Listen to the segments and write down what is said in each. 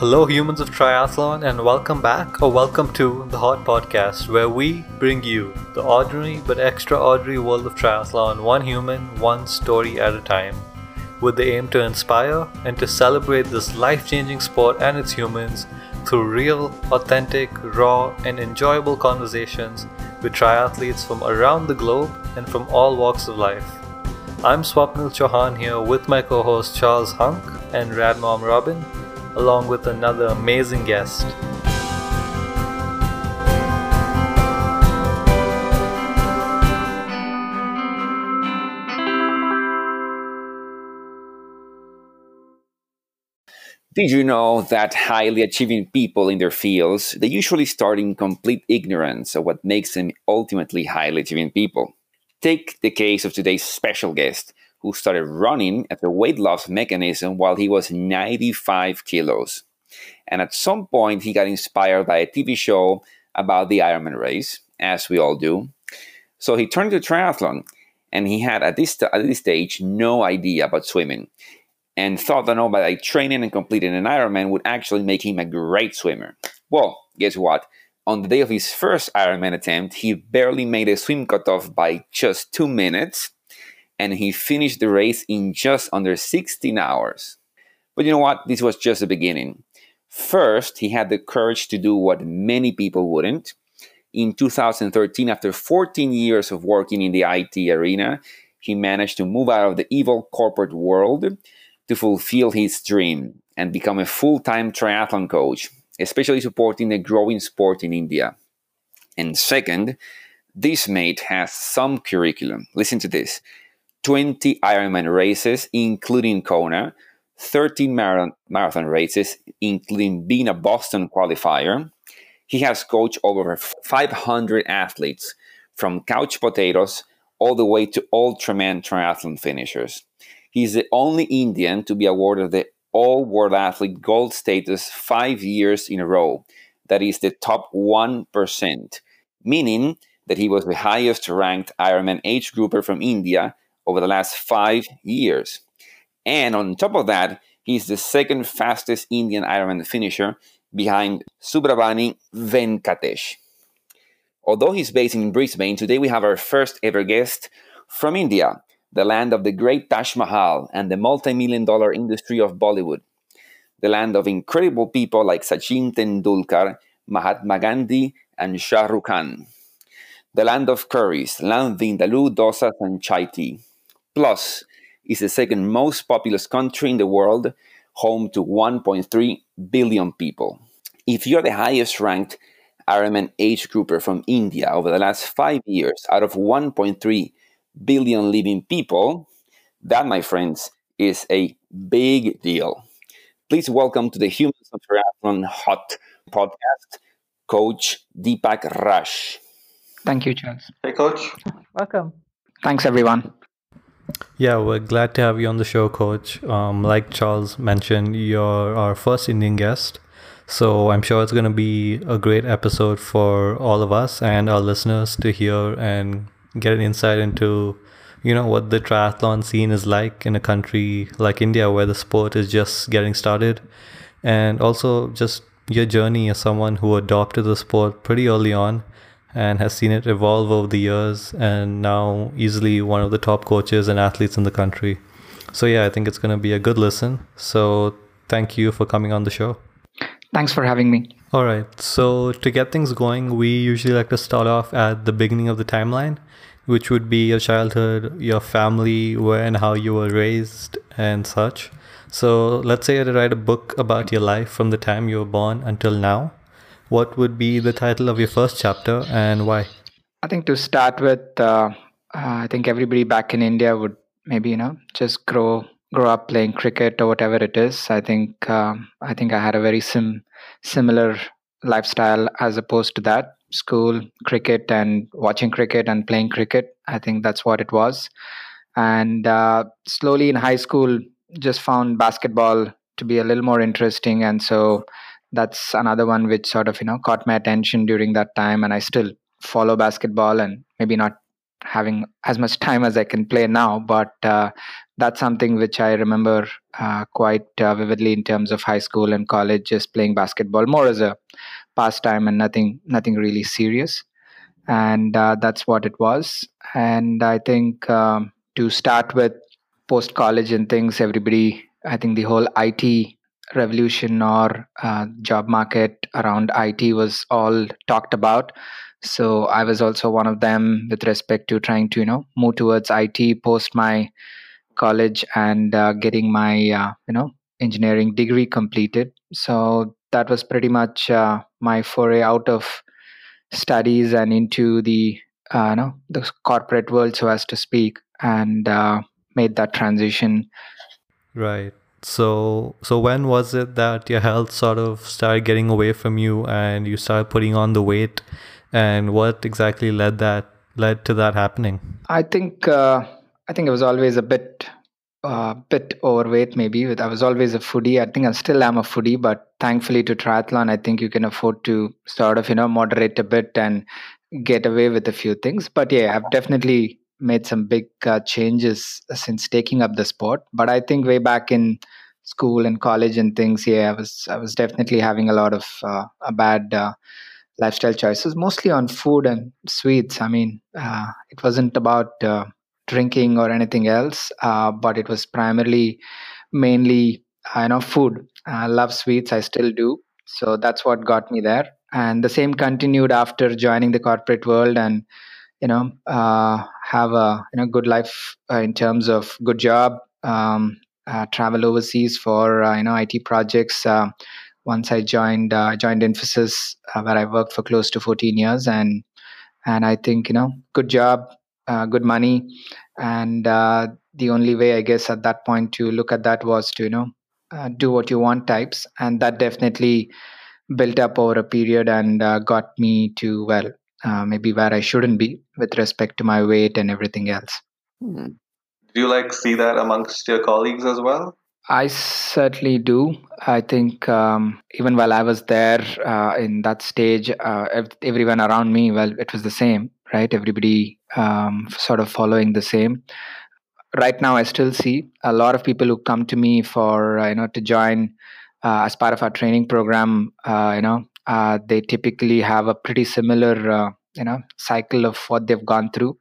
Hello, humans of triathlon, and welcome back or welcome to the Hot Podcast, where we bring you the ordinary but extraordinary world of triathlon, one human, one story at a time, with the aim to inspire and to celebrate this life changing sport and its humans through real, authentic, raw, and enjoyable conversations with triathletes from around the globe and from all walks of life. I'm Swapnil Chauhan here with my co host Charles Hunk and Radmom Robin along with another amazing guest. Did you know that highly achieving people in their fields, they usually start in complete ignorance of what makes them ultimately highly achieving people? Take the case of today's special guest, who started running at the weight loss mechanism while he was 95 kilos. And at some point, he got inspired by a TV show about the Ironman race, as we all do. So he turned to triathlon, and he had at this, at this stage no idea about swimming and thought that oh, no, by training and completing an Ironman would actually make him a great swimmer. Well, guess what? On the day of his first Ironman attempt, he barely made a swim cutoff by just two minutes and he finished the race in just under 16 hours. But you know what? This was just the beginning. First, he had the courage to do what many people wouldn't. In 2013, after 14 years of working in the IT arena, he managed to move out of the evil corporate world to fulfill his dream and become a full time triathlon coach, especially supporting the growing sport in India. And second, this mate has some curriculum. Listen to this 20 Ironman races, including Kona, 13 marathon races, including being a Boston qualifier. He has coached over 500 athletes, from couch potatoes all the way to ultraman triathlon finishers. He's the only Indian to be awarded the All World Athlete Gold status five years in a row. That is the top 1%, meaning that he was the highest ranked Ironman age grouper from India over the last five years. And on top of that, he's the second fastest Indian Ironman finisher behind Subrabani Venkatesh. Although he's based in Brisbane, today we have our first ever guest from India, the land of the great Taj Mahal and the multi million dollar industry of Bollywood, the land of incredible people like Sachin Tendulkar, Mahatma Gandhi, and Shah Rukh Khan, the land of curries, land vindaloo, dosas, and chai tea Plus is the second most populous country in the world, home to 1.3 billion people. If you're the highest ranked Ironman age grouper from India over the last five years out of 1.3 billion living people, that, my friends, is a big deal. Please welcome to the Humans of Triathlon Hot podcast, Coach Deepak Raj. Thank you, Charles. Hey, Coach. Welcome. Thanks, everyone. Yeah, we're glad to have you on the show, Coach. Um, like Charles mentioned, you're our first Indian guest. So I'm sure it's going to be a great episode for all of us and our listeners to hear and get an insight into, you know, what the triathlon scene is like in a country like India where the sport is just getting started. And also just your journey as someone who adopted the sport pretty early on and has seen it evolve over the years and now easily one of the top coaches and athletes in the country. So, yeah, I think it's going to be a good listen. So, thank you for coming on the show. Thanks for having me. All right. So, to get things going, we usually like to start off at the beginning of the timeline, which would be your childhood, your family, where and how you were raised, and such. So, let's say you had to write a book about your life from the time you were born until now what would be the title of your first chapter and why? I think to start with, uh, I think everybody back in India would maybe you know just grow grow up playing cricket or whatever it is. I think um, I think I had a very sim similar lifestyle as opposed to that school cricket and watching cricket and playing cricket. I think that's what it was. And uh, slowly in high school, just found basketball to be a little more interesting, and so that's another one which sort of you know caught my attention during that time and i still follow basketball and maybe not having as much time as i can play now but uh, that's something which I remember uh, quite uh, vividly in terms of high school and college, just playing basketball more as a pastime and nothing nothing really serious. And uh, that's what it was. And I think um, to start with post college and things, everybody, I think the whole IT revolution or uh, job market around IT was all talked about. So I was also one of them with respect to trying to you know move towards IT post my college and uh, getting my uh, you know engineering degree completed. So that was pretty much uh, my foray out of studies and into the uh, you know the corporate world, so as to speak, and uh, made that transition. Right. So so when was it that your health sort of started getting away from you and you started putting on the weight? And what exactly led that led to that happening? I think uh, I think I was always a bit uh, bit overweight maybe. I was always a foodie. I think i still am a foodie but thankfully to triathlon i think you can afford to sort of you know moderate a bit and get away with a few things. But yeah i've definitely made some big uh, changes since taking up the sport. But i think way back in school and college and things yeah i was i was definitely having a lot of uh, a bad uh, lifestyle choices mostly on food and sweets. I mean uh, it wasn't about uh, drinking or anything else uh, but it was primarily mainly you know food. I love sweets i still do. So that's what got me there. And the same continued after joining the corporate world and you know uh, have a you know good life uh, in terms of good job um, uh, travel overseas for uh, you know IT projects. Uh, once I joined uh, joined Infosys, where I worked for close to 14 years, and and I think you know good job, good money, and the only way I guess at that point to look at that was to you know do what you want types, and that definitely built up over a period and got me to well uh, maybe where I shouldn't be with respect to my weight and everything else. Hmm. Do you like see that amongst your colleagues as well? I certainly do. I think um, even while I was there uh, in that stage, uh, everyone around me, well, it was the same, right? Everybody um, sort of following the same. Right now, I still see a lot of people who come to me for uh, you know to join uh, as part of our training program. Uh, you know, uh, they typically have a pretty similar you know cycle of what they've gone through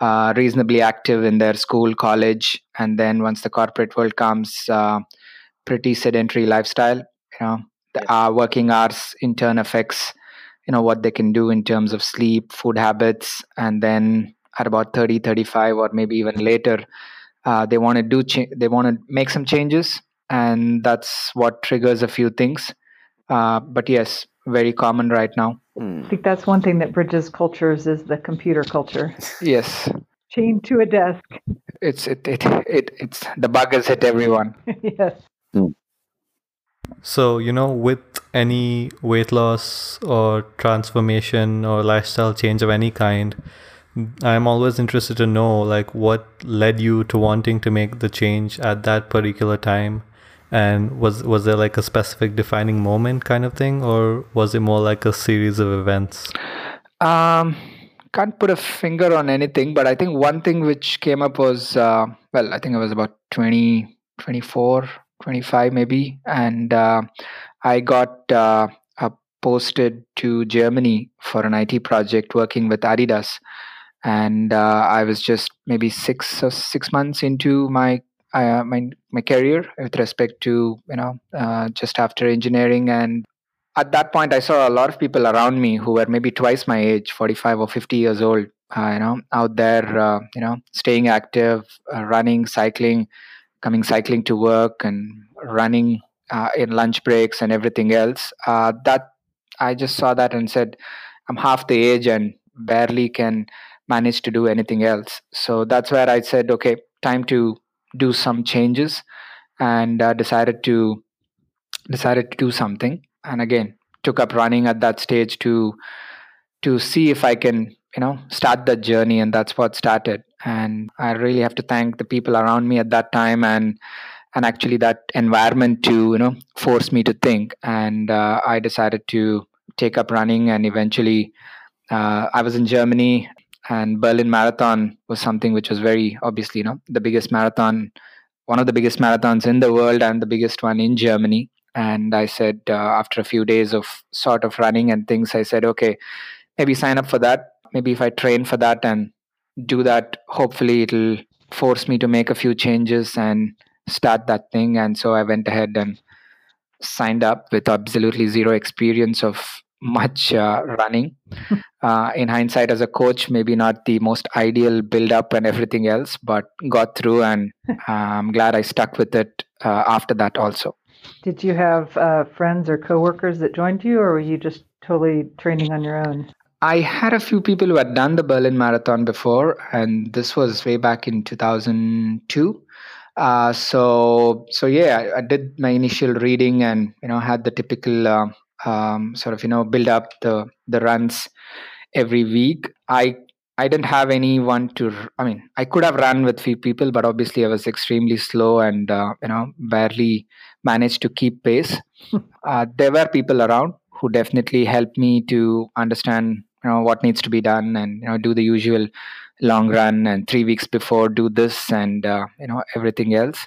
uh, reasonably active in their school, college, and then once the corporate world comes, uh, pretty sedentary lifestyle. You know, the uh, working hours in turn affects you know what they can do in terms of sleep, food habits, and then at about 30, 35, or maybe even later, uh, they want to do cha- they want to make some changes, and that's what triggers a few things. Uh, but yes, very common right now. I think that's one thing that bridges cultures is the computer culture. Yes. Chained to a desk. It's it it, it it's the bug has hit everyone. yes. Mm. So, you know, with any weight loss or transformation or lifestyle change of any kind, I'm always interested to know like what led you to wanting to make the change at that particular time and was was there like a specific defining moment kind of thing or was it more like a series of events? Um can't put a finger on anything but i think one thing which came up was uh, well i think i was about 20 24 25 maybe. And uh, i got uh, posted to germany for an it project working with adidas. And uh, i was just maybe six or six months into my uh, my my career with respect to you know uh, just after engineering and at that point i saw a lot of people around me who were maybe twice my age 45 or 50 years old uh, you know out there uh, you know staying active uh, running cycling coming cycling to work and running uh, in lunch breaks and everything else. That i just saw that and said i'm half the age and barely can manage to do anything else. So that's where i said okay time to do some changes and uh, decided to decided to do something. And again took up running at that stage to to see if i can you know start that journey and that's what started. And i really have to thank the people around me at that time and and actually that environment to you know force me to think. And uh, i decided to take up running and eventually uh, i was in germany and Berlin Marathon was something which was very obviously, you know, the biggest marathon one of the biggest marathons in the world and the biggest one in Germany. And I said, uh, after a few days of sort of running and things, I said, okay, maybe sign up for that. Maybe if I train for that and do that, hopefully it'll force me to make a few changes and start that thing. And so I went ahead and signed up with absolutely zero experience of much uh, running. Uh, in hindsight, as a coach, maybe not the most ideal build up and everything else, but got through, and uh, I'm glad I stuck with it uh, after that also. Did you have uh, friends or coworkers that joined you, or were you just totally training on your own? I had a few people who had done the Berlin Marathon before, and this was way back in 2002. Uh, so, so yeah, I, I, did my initial reading, and you know, had the typical uh, um, sort of you know build up the the runs every week. I I didn't have anyone to. I mean, I could have run with few people, but obviously I was extremely slow and uh, you know barely managed to keep pace. uh, there were people around who definitely helped me to understand you know what needs to be done and you know do the usual long run and three weeks before do this and uh, you know everything else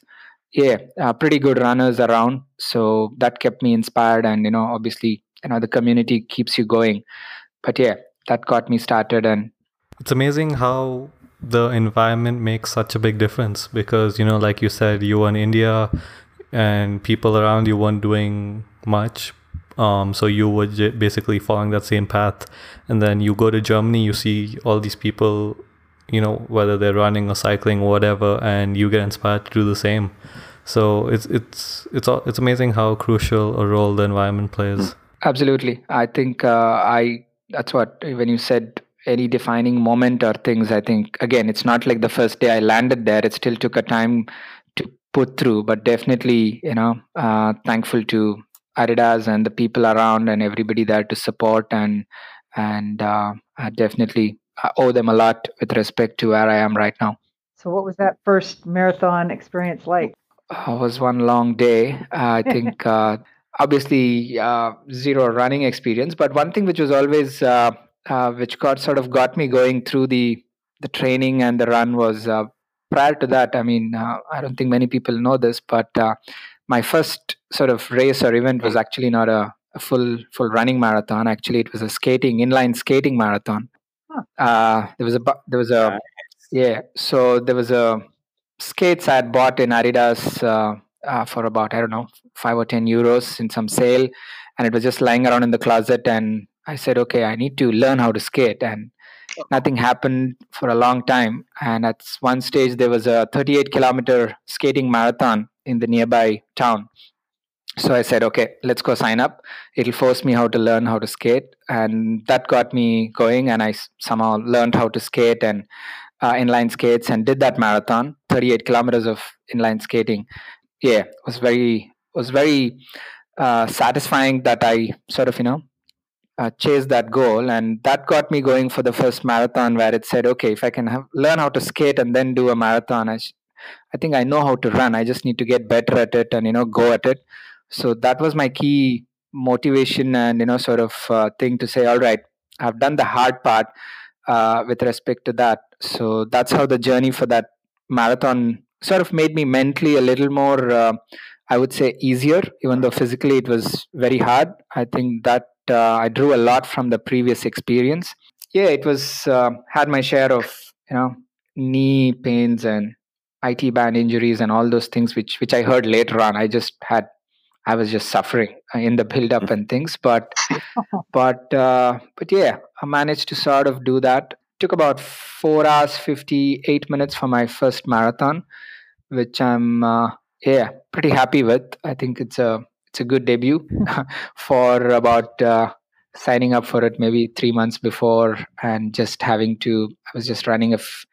yeah uh, pretty good runners around. So that kept me inspired and you know obviously you know the community keeps you going. But yeah that got me started and it's amazing how the environment makes such a big difference because you know like you said you were in india and people around you weren't doing much. Um, so you were j- basically following that same path. And then you go to germany you see all these people you know whether they're running or cycling or whatever and you get inspired to do the same. So it's it's it's it's amazing how crucial a role the environment plays. Absolutely. I think uh, i that's what when you said any defining moment or things i think again it's not like the first day i landed there. It still took a time to put through but definitely you know uh, thankful to adidas and the people around and everybody there to support and and uh, definitely I owe them a lot with respect to where I am right now. So, what was that first marathon experience like? Uh, it was one long day. Uh, I think uh, obviously uh, zero running experience, but one thing which was always uh, uh, which got sort of got me going through the the training and the run was prior to that. I mean, I don't think many people know this, but my first sort of race or event was actually not a, a full full running marathon. Actually, it was a skating inline skating marathon. Uh, there was a there was a yeah. So there was a skates I had bought in Adidas uh, uh, for about I don't know five or ten euros in some sale, and it was just lying around in the closet. And I said, okay, I need to learn how to skate, and nothing happened for a long time. And at one stage, there was a 38 kilometer skating marathon in the nearby town so i said okay let's go sign up. It'll force me how to learn how to skate and that got me going and i somehow learned how to skate and uh, inline skates and did that marathon 38 kilometers of inline skating. Yeah was very was very uh, satisfying that i sort of you know uh, chased that goal and that got me going for the first marathon where it said okay if i can have, learn how to skate and then do a marathon I, sh- I think i know how to run. I just need to get better at it and you know go at it so that was my key motivation and you know sort of uh, thing to say all right i've done the hard part uh, with respect to that. So that's how the journey for that marathon sort of made me mentally a little more uh, i would say easier even though physically it was very hard. I think that uh, i drew a lot from the previous experience. Yeah it was uh, had my share of you know knee pains and IT band injuries and all those things which which I heard later on. I just had I was just suffering uh, in the build up and things. But but uh, but yeah, I managed to sort of do that. Took about four hours fifty eight minutes for my first marathon, which I'm uh, yeah pretty happy with. I think it's a it's a good debut for about uh, signing up for it maybe three months before and just having to. I was just running a f-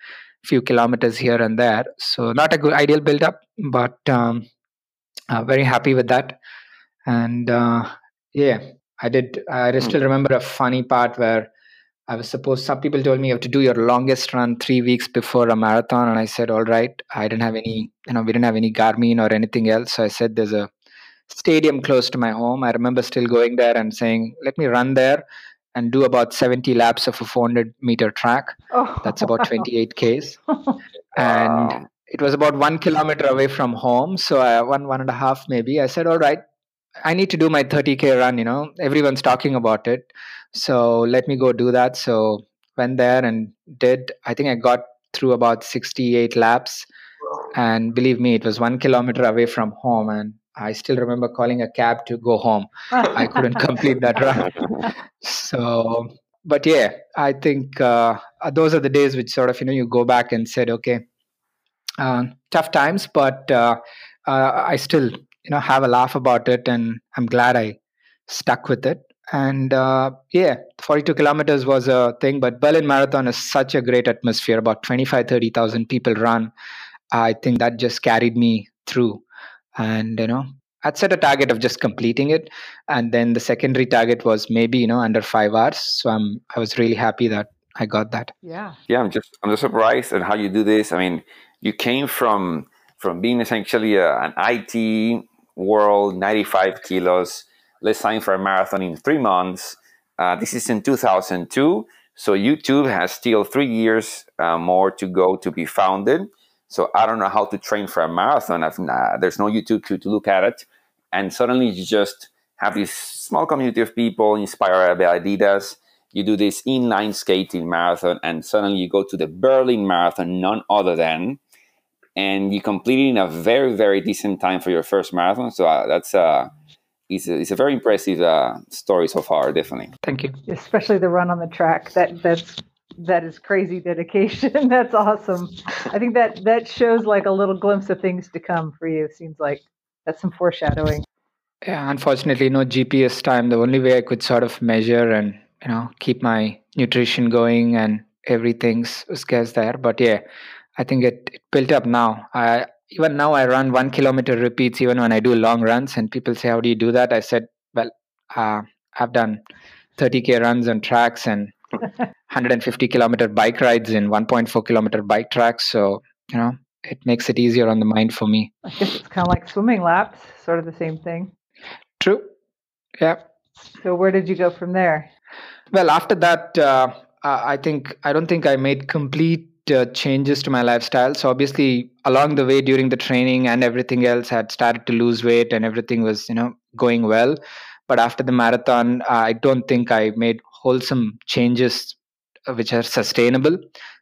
few kilometers here and there, so not a good ideal build up, but. Um, uh, very happy with that. And uh, yeah i did i hmm. still remember a funny part where i was supposed some people told me you have to do your longest run three weeks before a marathon. And i said all right. I didn't have any you know we didn't have any garmin or anything else. So i said there's a stadium close to my home. I remember still going there and saying let me run there and do about 70 laps of a 400 meter track. Oh, that's about 28 ks. And it was about one kilometer away from home. So I, one, one and a half maybe. I said, all right, I need to do my 30K run, you know, everyone's talking about it. So let me go do that. So went there and did, I think I got through about 68 laps. And believe me, it was one kilometer away from home. And I still remember calling a cab to go home. I couldn't complete that run. So, but yeah, I think uh, those are the days which sort of, you know, you go back and said, okay, uh, tough times, but uh, uh, I still, you know, have a laugh about it. And I'm glad I stuck with it. And uh, yeah, 42 kilometers was a thing, but Berlin Marathon is such a great atmosphere. About 25, 30,000 people run. I think that just carried me through and you know i'd set a target of just completing it and then the secondary target was maybe you know under five hours so i'm i was really happy that i got that Yeah. Yeah, I'm just I'm just surprised at how you do this. I mean, you came from from being essentially a, an IT world, 95 kilos. Let's sign for a marathon in three months. Uh, this is in 2002, so YouTube has still three years uh, more to go to be founded. So I don't know how to train for a marathon. I've, uh, there's no YouTube to, to look at it, and suddenly you just have this small community of people inspired by Adidas you do this inline skating marathon and suddenly you go to the berlin marathon none other than and you complete it in a very very decent time for your first marathon so uh, that's uh it's a, it's a very impressive uh, story so far definitely thank you Especially the run on the track. That that's that is crazy dedication. that's awesome. I think that that shows like a little glimpse of things to come for you. Seems like that's some foreshadowing. yeah unfortunately no gps time the only way i could sort of measure and you know keep my nutrition going and everything's scarce there. But yeah i think it, it built up now. I even now i run one kilometer repeats even when i do long runs and people say how do you do that? I said well uh, i've done 30k runs on tracks and 150 kilometer bike rides in 1.4 kilometer bike tracks. So you know it makes it easier on the mind for me. I guess it's kind of like swimming laps, sort of the same thing. true. Yeah. So where did you go from there? Well, after that, uh, I think I don't think I made complete uh, changes to my lifestyle. So obviously, along the way during the training and everything else, had started to lose weight and everything was you know going well. But after the marathon, uh, I don't think I made wholesome changes uh, which are sustainable.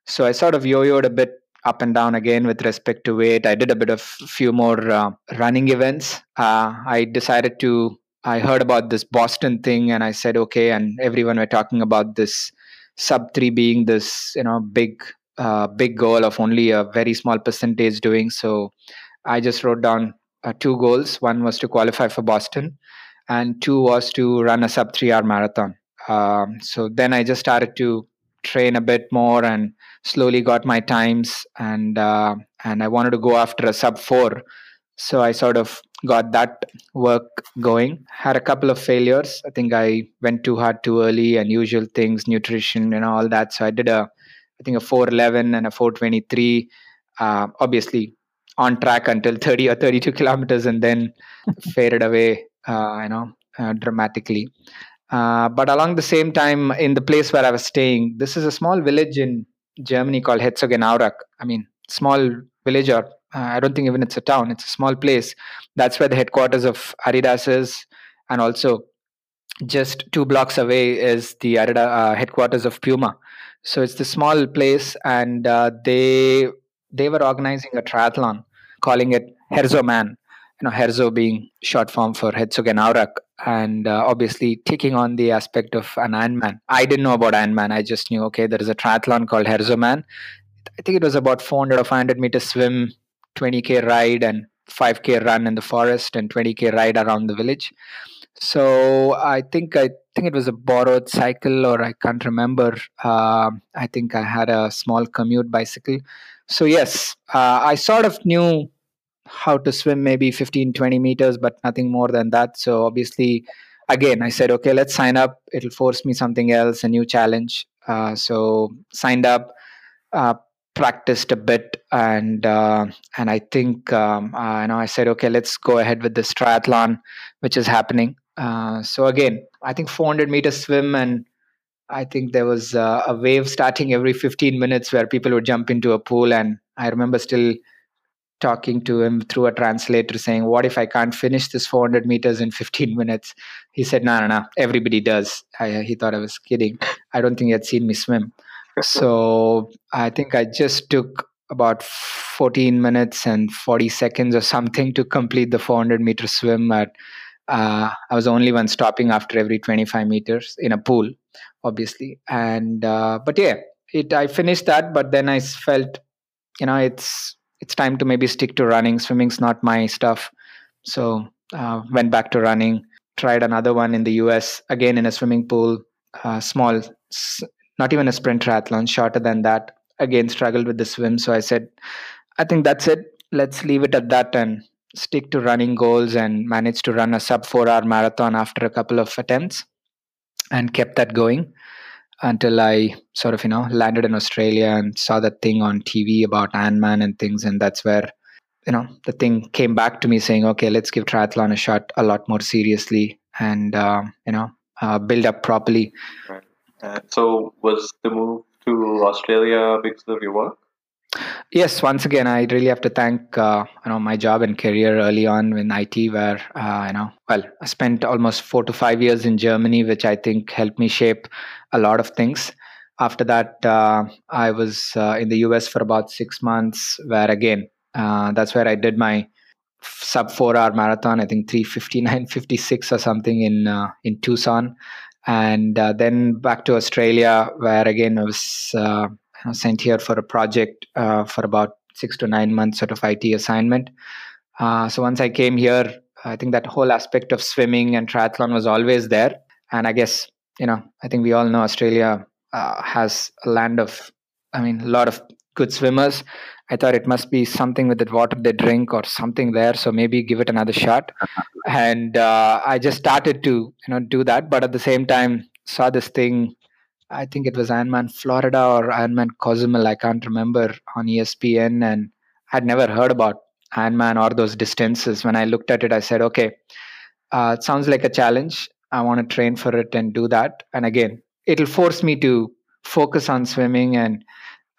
So I sort of yo-yoed a bit up and down again with respect to weight. I did a bit of few more uh, running events. Uh, I decided to I heard about this Boston thing and I said, okay. And everyone were talking about this sub three being this, you know, big, uh, big goal of only a very small percentage doing. So I just wrote down uh, two goals. One was to qualify for Boston, and two was to run a sub three hour marathon. Um, so then I just started to train a bit more and slowly got my times and uh, and I wanted to go after a sub four. So I sort of got that work going. Had a couple of failures. I think I went too hard too early and usual things, nutrition and all that. So I did a, I think a 411 and a 423. Uh, obviously on track until 30 or 32 kilometers and then faded away, uh, you know, uh, dramatically. Uh, but along the same time, in the place where I was staying, this is a small village in Germany called Herzogenaurach. I mean, small village or uh, I don't think even it's a town. It's a small place. That's where the headquarters of Adidas is, and also just two blocks away is the Adidas uh, headquarters of Puma. So it's the small place, and uh, they they were organizing a triathlon, calling it Herzoman. You know, Herzo being short form for Herzogenaurach, and uh, obviously taking on the aspect of an Ironman. I didn't know about Ironman. I just knew okay, there is a triathlon called Herzoman. I think it was about 400 or 500 meter swim, 20k ride, and 5k run in the forest, and 20k ride around the village. So I think I think it was a borrowed cycle, or I can't remember. Uh, I think I had a small commute bicycle. So yes, uh, I sort of knew how to swim maybe 15 20 meters but nothing more than that so obviously again i said okay let's sign up it'll force me something else a new challenge uh, so signed up uh, practiced a bit and uh, and i think um, uh, you know i said okay let's go ahead with this triathlon which is happening uh, so again i think 400 meter swim and i think there was a wave starting every 15 minutes where people would jump into a pool and i remember still talking to him through a translator saying, What if I can't finish this 400 meters in 15 minutes? He said, No, no, no, everybody does. I, he thought I was kidding. I don't think he had seen me swim. So I think I just took about 14 minutes and 40 seconds or something to complete the 400 meter swim at uh, i was the only one stopping after every 25 meters in a pool obviously. And uh, but yeah it i finished that but then i felt you know it's it's time to maybe stick to running. Swimming's not my stuff. So uh, went back to running tried another one in the us again in a swimming pool uh, small not even a sprint triathlon, shorter than that. Again, struggled with the swim. So I said, I think that's it. Let's leave it at that and stick to running goals and managed to run a sub four hour marathon after a couple of attempts and kept that going until I sort of, you know, landed in Australia and saw that thing on TV about Ironman and things. And that's where, you know, the thing came back to me saying, okay, let's give triathlon a shot a lot more seriously and, uh, you know, uh, build up properly. Right. And so, was the move to Australia because of your work? Yes, once again, I really have to thank uh, you know my job and career early on in IT, where uh, you know, well, I spent almost four to five years in Germany, which I think helped me shape a lot of things. After that, uh, I was uh, in the US for about six months, where again, uh, that's where I did my sub four hour marathon. I think three fifty nine fifty six or something in uh, in Tucson and uh, then back to Australia, where again I was uh, sent here for a project uh, for about six to nine months sort of IT assignment. Uh, so once I came here, I think that whole aspect of swimming and triathlon was always there. And I guess you know, I think we all know Australia uh, has a land of, I mean, a lot of good swimmers. I thought it must be something with the water they drink or something there. So maybe give it another shot. and uh, I just started to you know do that, but at the same time saw this thing. I think it was Ironman Florida or Ironman Cozumel. I can't remember on ESPN, and I'd never heard about Ironman or those distances. When I looked at it, I said, "Okay, uh, it sounds like a challenge. I want to train for it and do that." And again, it'll force me to focus on swimming and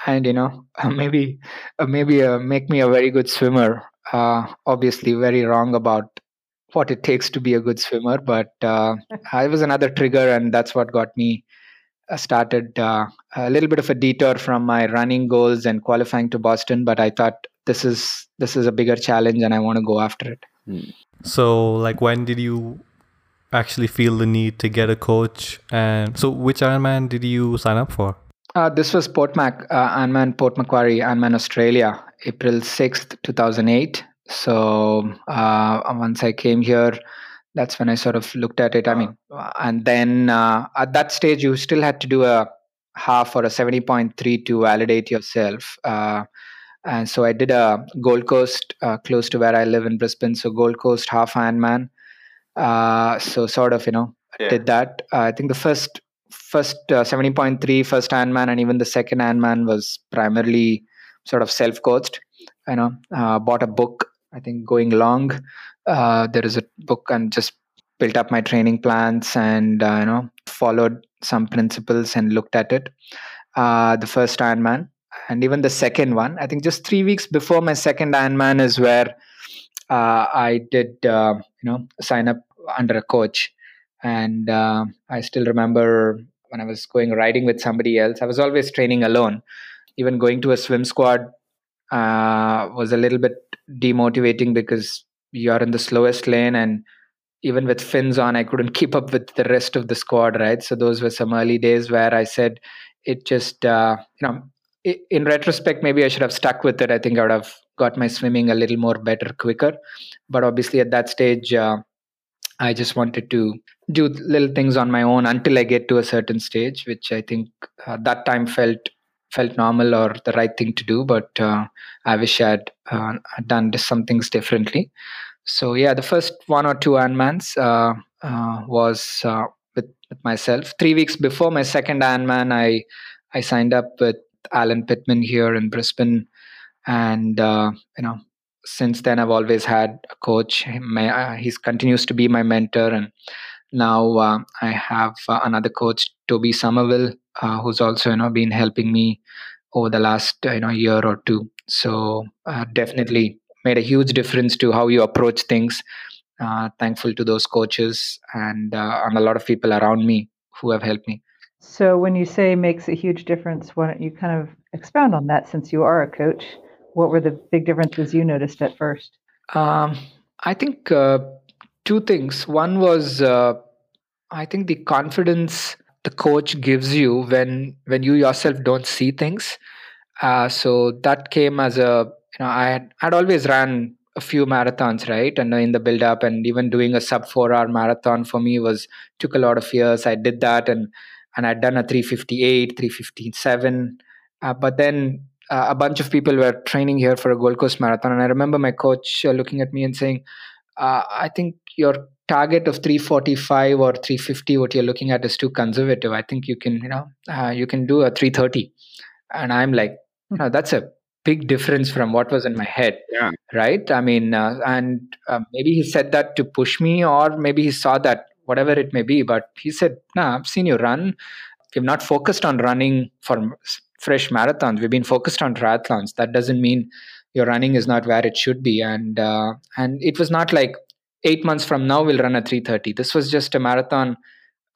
and you know maybe uh, maybe uh, make me a very good swimmer. Uh, obviously very wrong about what it takes to be a good swimmer but uh, it was another trigger and that's what got me uh, started uh, a little bit of a detour from my running goals and qualifying to boston but i thought this is this is a bigger challenge and i want to go after it. Hmm. so like when did you actually feel the need to get a coach? And so which ironman did you sign up for uh, this was Port Mac, uh, Ironman Port Macquarie, Ironman Australia, April 6th, 2008. So uh, once I came here, that's when I sort of looked at it. I mean, and then uh, at that stage, you still had to do a half or a 70.3 to validate yourself. Uh, and so I did a Gold Coast uh, close to where I live in Brisbane. So Gold Coast half Ironman. Uh, so sort of, you know, yeah. did that. I think the first first uh, 70.3 first Ironman and even the second Ironman was primarily sort of self-coached. You know, uh, bought a book. I think going long, uh, there is a book and just built up my training plans and uh, you know followed some principles and looked at it. Uh, the first Ironman and even the second one. I think just three weeks before my second Ironman is where uh, I did you know sign up under a coach and uh, I still remember when I was going riding with somebody else, I was always training alone. Even going to a swim squad uh, was a little bit demotivating because you're in the slowest lane and even with fins on i couldn't keep up with the rest of the squad right? So those were some early days where i said it just uh, you know in retrospect maybe i should have stuck with it. I think i would have got my swimming a little more better quicker. But obviously at that stage uh, I just wanted to do little things on my own until I get to a certain stage, which I think uh, that time felt felt normal or the right thing to do. But uh, I wish I'd uh, done some things differently. So yeah, the first one or two Ironmans uh, uh, was uh, with, with myself. Three weeks before my second Ironman, I I signed up with Alan Pittman here in Brisbane, and you know since then i've always had a coach my, uh, he continues to be my mentor and now uh, i have uh, another coach toby somerville uh, who's also you know been helping me over the last uh, you know year or two so uh, definitely made a huge difference to how you approach things. Thankful to those coaches and and a lot of people around me who have helped me. So when you say makes a huge difference, why don't you kind of expound on that since you are a coach? What were the big differences you noticed at first? Um, I think uh, two things. One was uh, I think the confidence the coach gives you when when you yourself don't see things. Uh, so that came as a you know I had I'd always ran a few marathons right and in the build up and even doing a sub four hour marathon for me was took a lot of years. I did that and and I'd done a 358, 357. Uh, but then uh, a bunch of people were training here for a Gold Coast marathon, and I remember my coach uh, looking at me and saying, uh, "I think your target of 345 or 350, what you're looking at, is too conservative. I think you can, you know, uh, you can do a 330." And I'm like, no, that's a big difference from what was in my head Yeah. right i mean uh, and uh, maybe he said that to push me or maybe he saw that whatever it may be but he said nah i've seen you run you've not focused on running for fresh marathons. We've been focused on triathlons. That doesn't mean your running is not where it should be. And uh, and it was not like 8 months from now we'll run a 330 this was just a marathon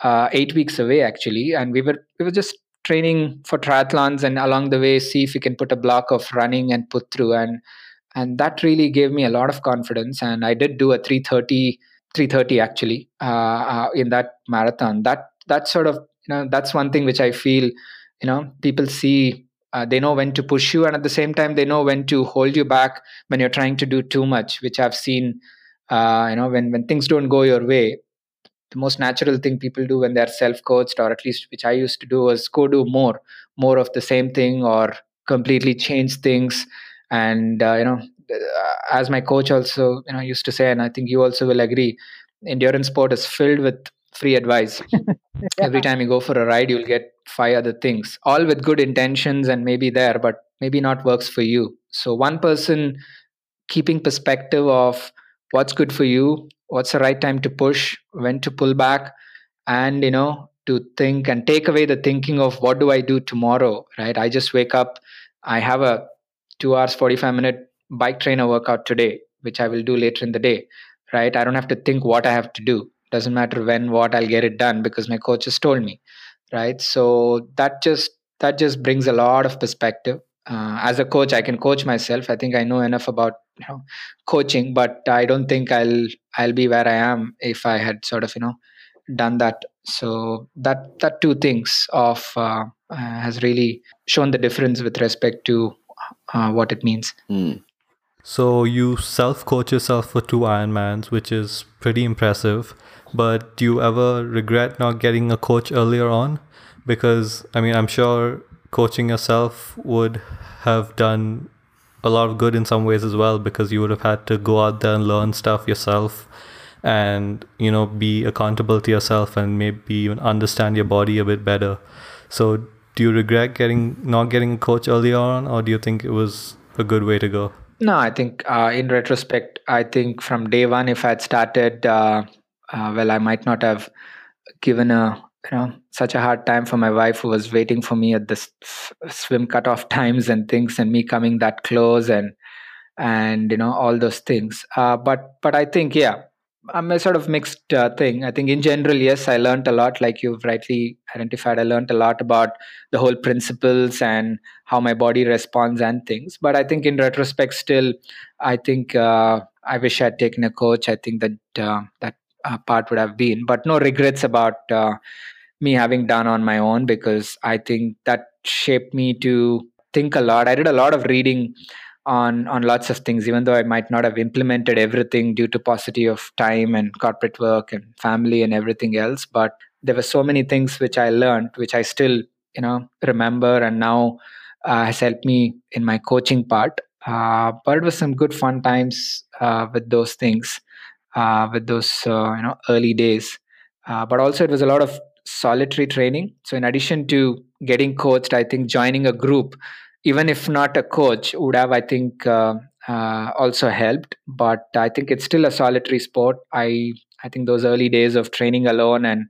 uh, 8 weeks away actually. And we were we were just training for triathlons and along the way see if we can put a block of running and put through. And and that really gave me a lot of confidence. And i did do a 330 330 actually uh, uh, in that marathon. That that sort of you know that's one thing which i feel you know people see uh, they know when to push you and at the same time they know when to hold you back when you're trying to do too much which i've seen uh, you know when when things don't go your way the most natural thing people do when they're self-coached or at least which i used to do was go do more more of the same thing or completely change things. And uh, you know uh, as my coach also you know used to say and i think you also will agree endurance sport is filled with free advice. Every time you go for a ride you'll get five other things all with good intentions and maybe there but maybe not works for you. So one person keeping perspective of what's good for you what's the right time to push when to pull back and you know to think and take away the thinking of what do i do tomorrow right? I just wake up i have a 2 hours 45 minute bike trainer workout today which i will do later in the day right? I don't have to think what i have to do. Doesn't matter when what i'll get it done because my coach has told me right? So that just that just brings a lot of perspective. Uh, as a coach i can coach myself. I think i know enough about you know coaching but i don't think i'll i'll be where i am if i had sort of you know done that. So that that two things of uh, uh, has really shown the difference with respect to uh, what it means. Hmm. So you self-coach yourself for two Ironmans, which is pretty impressive. But do you ever regret not getting a coach earlier on? Because I mean, I'm sure coaching yourself would have done a lot of good in some ways as well, because you would have had to go out there and learn stuff yourself, and you know, be accountable to yourself, and maybe even understand your body a bit better. So, do you regret getting not getting a coach earlier on, or do you think it was a good way to go? No, I think uh, in retrospect, I think from day one, if I had started, uh, uh, well, I might not have given a you know such a hard time for my wife who was waiting for me at the s- swim cutoff times and things, and me coming that close and and you know all those things. Uh, but but I think yeah, I'm a sort of mixed uh, thing. I think in general, yes, I learned a lot, like you've rightly identified. I learned a lot about the whole principles and how my body responds and things. But I think in retrospect, still, I think uh, I wish I had taken a coach. I think that uh, that uh, part would have been, but no regrets about uh, me having done on my own because I think that shaped me to think a lot. I did a lot of reading on on lots of things even though i might not have implemented everything due to paucity of time and corporate work and family and everything else but there were so many things which i learned which i still you know remember and now uh, has helped me in my coaching part. Uh, but it was some good fun times uh, with those things uh, with those uh, you know early days. Uh, but also it was a lot of solitary training. So in addition to getting coached i think joining a group even if not a coach would have i think uh, uh, also helped but i think it's still a solitary sport i i think those early days of training alone and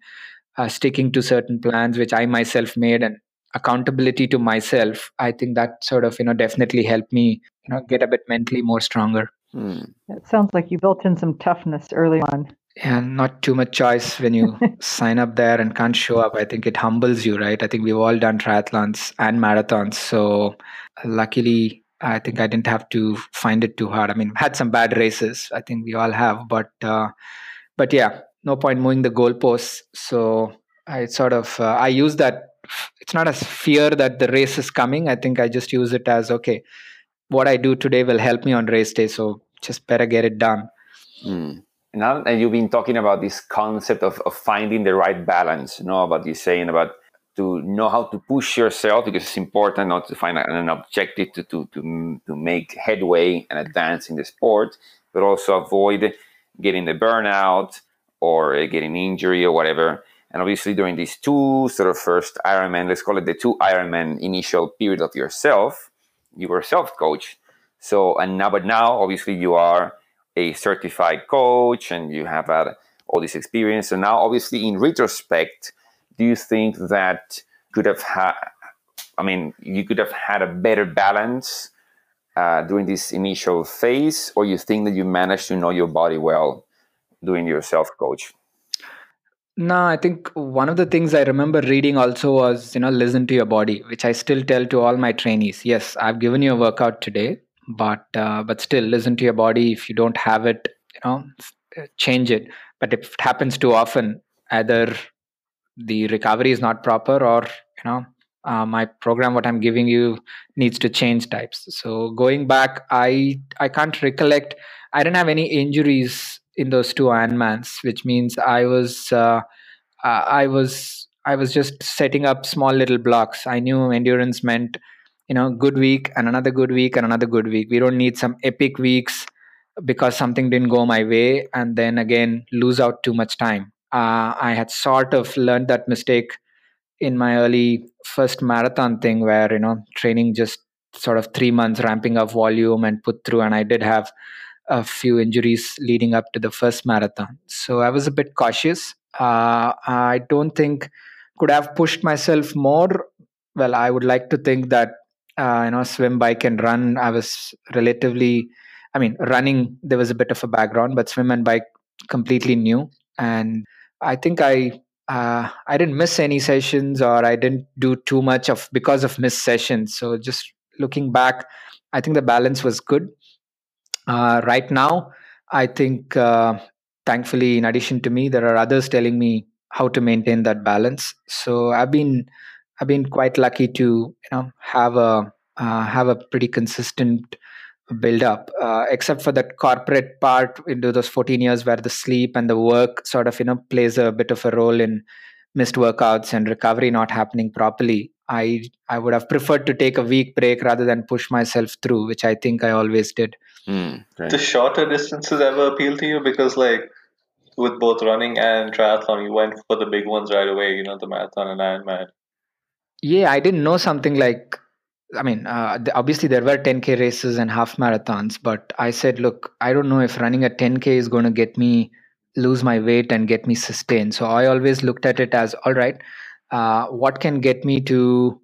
uh, sticking to certain plans which i myself made and accountability to myself i think that sort of you know definitely helped me you know get a bit mentally more stronger Mm. It sounds like you built in some toughness early on. And not too much choice when you sign up there and can't show up. I think it humbles you, right? I think we've all done triathlons and marathons. So luckily, I think I didn't have to find it too hard. I mean, had some bad races. I think we all have, but uh, but yeah, no point moving the goalposts. So I sort of uh, I use that. It's not a fear that the race is coming. I think I just use it as okay. What I do today will help me on race day. So just better get it done. Mm. Now, and you've been talking about this concept of, of finding the right balance, you know, about you saying about to know how to push yourself because it's important not to find an objective to, to, to, to make headway and advance in the sport, but also avoid getting the burnout or uh, getting injury or whatever. And obviously, during these two sort of first Ironman, let's call it the two Ironman initial period of yourself, you were self coach. So, and now, but now, obviously, you are a certified coach and you have had all this experience. And now, obviously, in retrospect, do you think that could have had, I mean, you could have had a better balance uh, during this initial phase, or you think that you managed to know your body well doing your self coach? No, I think one of the things I remember reading also was, you know, listen to your body, which I still tell to all my trainees. Yes, I've given you a workout today but uh, but still listen to your body. If you don't have it you know change it. But if it happens too often either the recovery is not proper or you know uh, my program what i'm giving you needs to change types. So going back i i can't recollect. I didn't have any injuries in those two ironmans which means i was uh, uh, i was i was just setting up small little blocks. I knew endurance meant you know good week and another good week and another good week. We don't need some epic weeks because something didn't go my way and then again lose out too much time. Uh, i had sort of learned that mistake in my early first marathon thing where you know training just sort of three months ramping up volume and put through and i did have a few injuries leading up to the first marathon. So i was a bit cautious. Uh, i don't think could have pushed myself more. Well i would like to think that uh, you know swim bike and run. I was relatively i mean running there was a bit of a background but swim and bike completely new. And i think i uh, i didn't miss any sessions or i didn't do too much of because of missed sessions. So just looking back i think the balance was good. Uh, right now i think uh, thankfully in addition to me there are others telling me how to maintain that balance. So i've been I've been quite lucky to you know have a uh, have a pretty consistent build up uh, except for that corporate part into those 14 years where the sleep and the work sort of you know plays a bit of a role in missed workouts and recovery not happening properly. I i would have preferred to take a week break rather than push myself through which i think i always did. Mm, the shorter distances ever appeal to you? Because like with both running and triathlon you went for the big ones right away you know the marathon and ironman yeah i didn't know something like i mean uh, obviously there were 10k races and half marathons but i said look i don't know if running a 10k is going to get me lose my weight and get me sustained. So i always looked at it as all right uh, what can get me to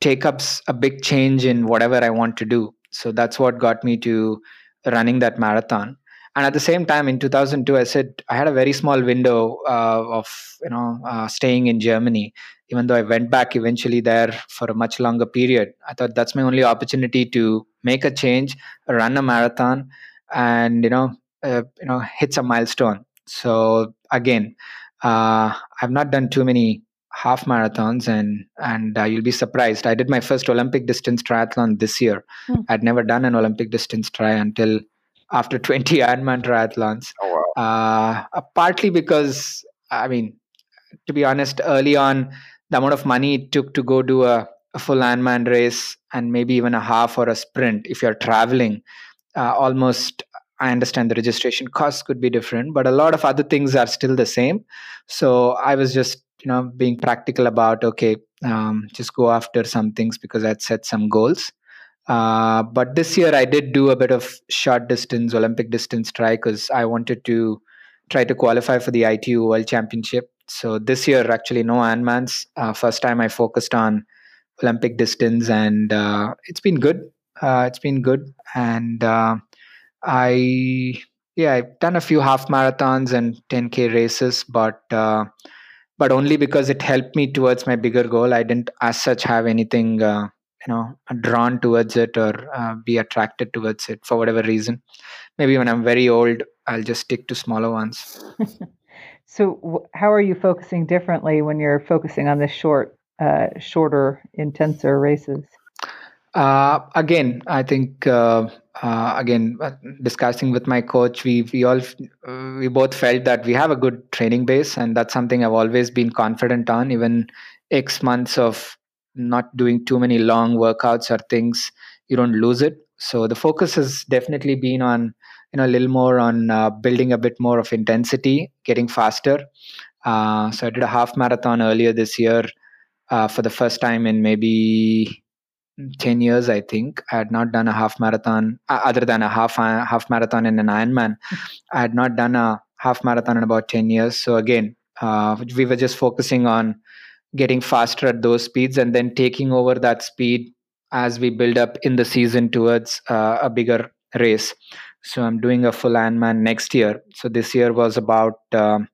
take up a big change in whatever i want to do? So that's what got me to running that marathon and at the same time in 2002 i said i had a very small window uh, of you know uh, staying in germany. Even though i went back eventually there for a much longer period i thought that's my only opportunity to make a change run a marathon and you know uh, you know hit some milestone. So again uh, i've not done too many half marathons and and uh, you'll be surprised. I did my first olympic distance triathlon this year. Hmm. i'd never done an olympic distance try until after 20 Ironman triathlons. Oh, wow. uh, partly because, I mean, to be honest, early on, the amount of money it took to go do a, a full Ironman race and maybe even a half or a sprint if you're traveling, uh, almost I understand the registration costs could be different, but a lot of other things are still the same. So I was just, you know, being practical about okay, um, just go after some things because I'd set some goals. Uh, but this year I did do a bit of short distance, Olympic distance try because I wanted to try to qualify for the ITU World Championship. So this year, actually, no Ironmans. Uh, first time I focused on Olympic distance, and uh, it's been good. Uh, it's been good, and uh, I yeah, I've done a few half marathons and 10k races, but uh, but only because it helped me towards my bigger goal. I didn't, as such, have anything you know drawn towards it or uh, be attracted towards it for whatever reason. Maybe when I'm very old, I'll just stick to smaller ones. so, how are you focusing differently when you're focusing on the short, uh, shorter, intenser races? Uh, again, I think uh, uh, again uh, discussing with my coach, we we all we both felt that we have a good training base, and that's something I've always been confident on. Even X months of not doing too many long workouts or things, you don't lose it. So the focus has definitely been on you know a little more on uh, building a bit more of intensity, getting faster. Uh, so I did a half marathon earlier this year for the first time in maybe 10 years i think i had not done a half marathon uh, other than a half uh, half marathon and an ironman i had not done a half marathon in about 10 years so again uh, we were just focusing on getting faster at those speeds and then taking over that speed as we build up in the season towards uh, a bigger race. So i'm doing a full ironman next year. So this year was about um,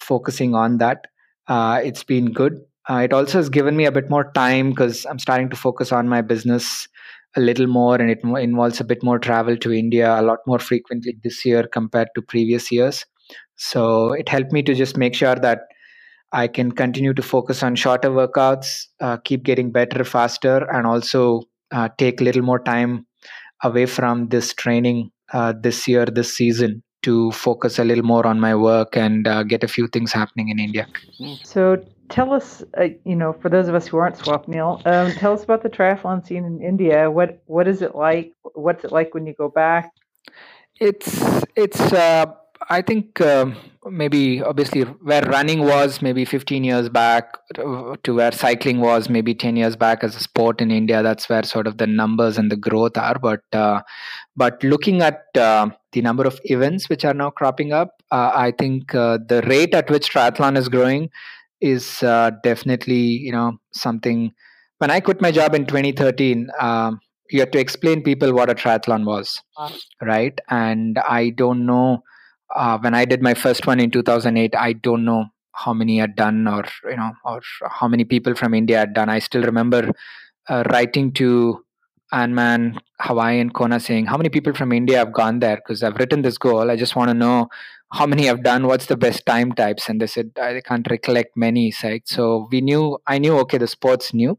focusing on that. Uh, it's been good. Uh, it also has given me a bit more time because I'm starting to focus on my business a little more, and it involves a bit more travel to India a lot more frequently this year compared to previous years. So it helped me to just make sure that I can continue to focus on shorter workouts, uh, keep getting better faster, and also uh, take a little more time away from this training uh, this year, this season, to focus a little more on my work and uh, get a few things happening in India. So tell us, uh, you know, for those of us who aren't Swapnil, um, tell us about the triathlon scene in India. What what is it like? What's it like when you go back? It's it's. I think um, maybe obviously where running was maybe 15 years back to where cycling was maybe 10 years back as a sport in India. That's where sort of the numbers and the growth are. But uh, but looking at uh, the number of events which are now cropping up, uh, I think uh, the rate at which triathlon is growing is uh, definitely you know something when i quit my job in 2013 um, you had to explain people what a triathlon was wow. right and i don't know uh, when i did my first one in 2008 i don't know how many had done or you know or how many people from india had done i still remember uh, writing to Ironman Hawaii and Kona saying, How many people from India have gone there? Because I've written this goal. I just want to know how many have done what's the best time types and they said i can't recollect many so we knew i knew okay the sport's new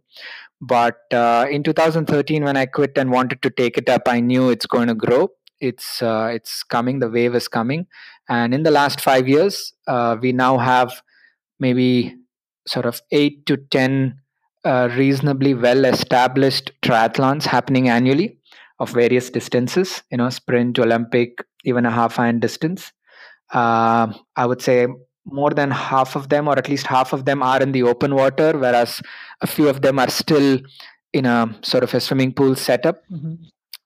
but uh, in 2013 when i quit and wanted to take it up i knew it's going to grow it's uh, it's coming the wave is coming. And in the last 5 years uh, we now have maybe sort of 8 to 10 uh, reasonably well established triathlons happening annually of various distances you know sprint olympic even a half iron distance. Uh, I would say more than half of them, or at least half of them, are in the open water, whereas a few of them are still in a sort of a swimming pool setup, mm-hmm.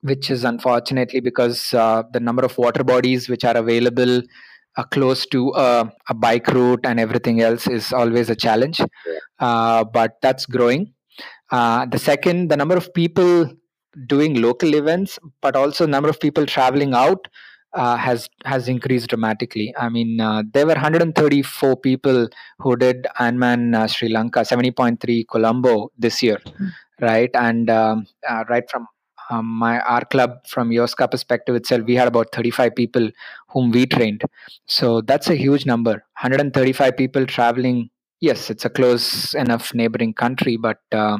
Which is unfortunately because uh, the number of water bodies which are available uh, close to a bike route and everything else is always a challenge. Uh, but that's growing. Uh, the second, the number of people doing local events, but also number of people traveling out uh, has has increased dramatically. I mean, uh, there were 134 people who did Ironman uh, Sri Lanka 70.3 Colombo this year, mm-hmm. right? And um, uh, right from um, my our club from Yoska perspective itself, we had about 35 people whom we trained. So that's a huge number. 135 people traveling. Yes, it's a close enough neighboring country, but uh,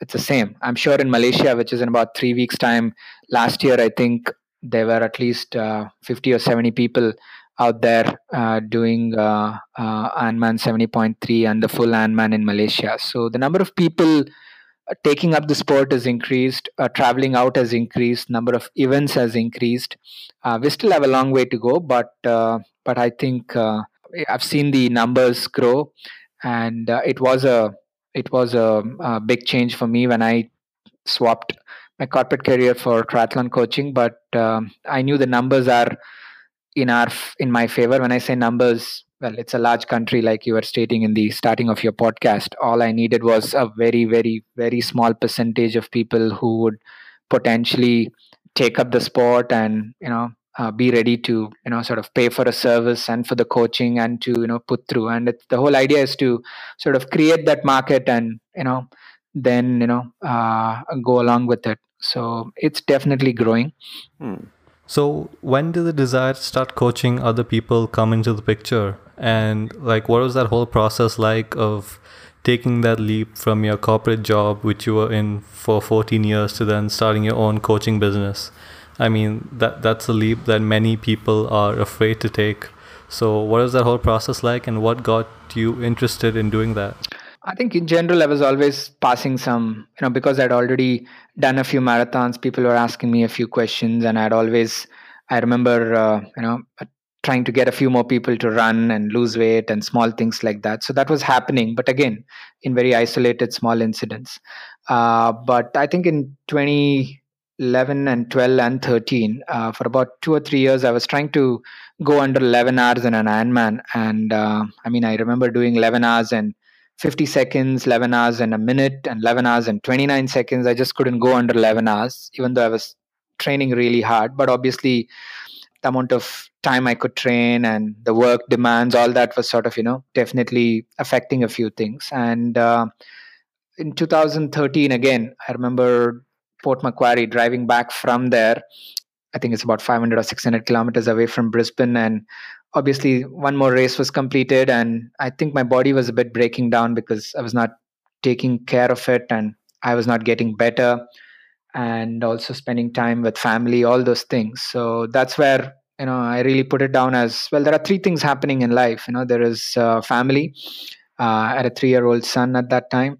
it's the same. I'm sure in Malaysia, which is in about three weeks' time, last year I think there were at least uh, 50 or 70 people out there uh, doing uh, uh, Ironman 70.3 and the full Ironman in Malaysia. So the number of people taking up the sport has increased, uh, traveling out has increased, number of events has increased. Uh, we still have a long way to go, but but I think I've seen the numbers grow, and it was a it was a, a big change for me when I swapped my corporate career for triathlon coaching, but um, I knew the numbers are in our in my favor. When I say numbers, well, it's a large country, like you were stating in the starting of your podcast. All I needed was a very, very, very small percentage of people who would potentially take up the sport and you know uh, be ready to you know sort of pay for a service and for the coaching and to you know put through and it, the whole idea is to sort of create that market and you know then you know uh, go along with it so it's definitely growing Hmm. So, when did the desire to start coaching other people come into the picture? And, like, what was that whole process like of taking that leap from your corporate job, which you were in for 14 years, to then starting your own coaching business? I mean, that that's a leap that many people are afraid to take. So, what was that whole process like, and what got you interested in doing that? I think in general, I was always passing some, you know, because I'd already done a few marathons. People were asking me a few questions, and I'd always, I remember, uh, you know, trying to get a few more people to run and lose weight and small things like that. So that was happening, but again, in very isolated, small incidents. Uh, but I think in 2011 and 12 and 13, uh, for about two or three years, I was trying to go under 11 hours in an Ironman, and uh, I mean, I remember doing 11 hours and 50 seconds, 11 hours and a minute, and 11 hours and 29 seconds. I just couldn't go under 11 hours, even though I was training really hard. But obviously, the amount of time I could train and the work demands, all that was sort of, you know, definitely affecting a few things. And uh, in 2013, again, I remember Port Macquarie driving back from there. I think it's about 500 or 600 kilometers away from Brisbane. And obviously one more race was completed and i think my body was a bit breaking down because i was not taking care of it and i was not getting better and also spending time with family all those things. So that's where you know i really put it down as well there are three things happening in life. You know there is uh, family uh, i had a three year old son at that time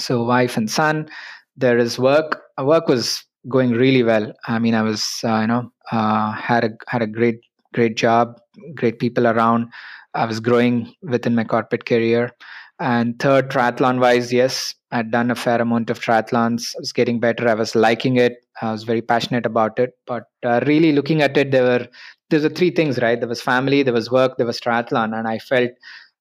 so wife and son. There is work. Work was going really well. I mean i was uh, you know uh, had a had a great great job, great people around. I was growing within my corporate career. And third, triathlon wise, yes, I'd done a fair amount of triathlons. I was getting better. I was liking it. I was very passionate about it. But uh, really looking at it, there were there were three things, right? There was family, there was work, there was triathlon, and I felt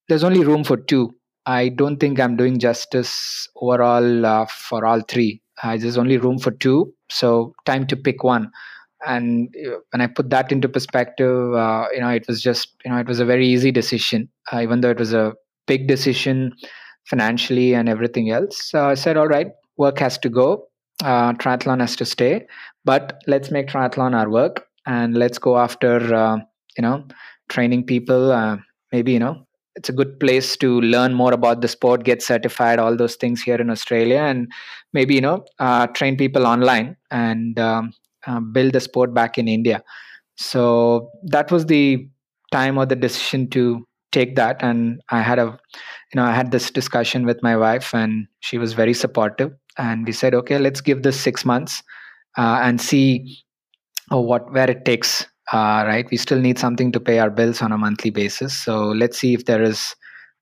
there's only room for two. I don't think I'm doing justice overall uh, for all three. Uh, there's only room for two, so time to pick one and uh, when i put that into perspective uh, you know it was just you know it was a very easy decision uh, even though it was a big decision financially and everything else. So i said all right work has to go. Uh, triathlon has to stay but let's make triathlon our work and let's go after uh, you know training people uh, maybe you know it's a good place to learn more about the sport get certified all those things here in australia and maybe you know train people online and um, uh, build the sport back in India. So that was the time or the decision to take that. And I had a, you know, I had this discussion with my wife, and she was very supportive. And we said, okay, let's give this six months uh, and see uh, what where it takes. Uh, right, we still need something to pay our bills on a monthly basis. So let's see if there is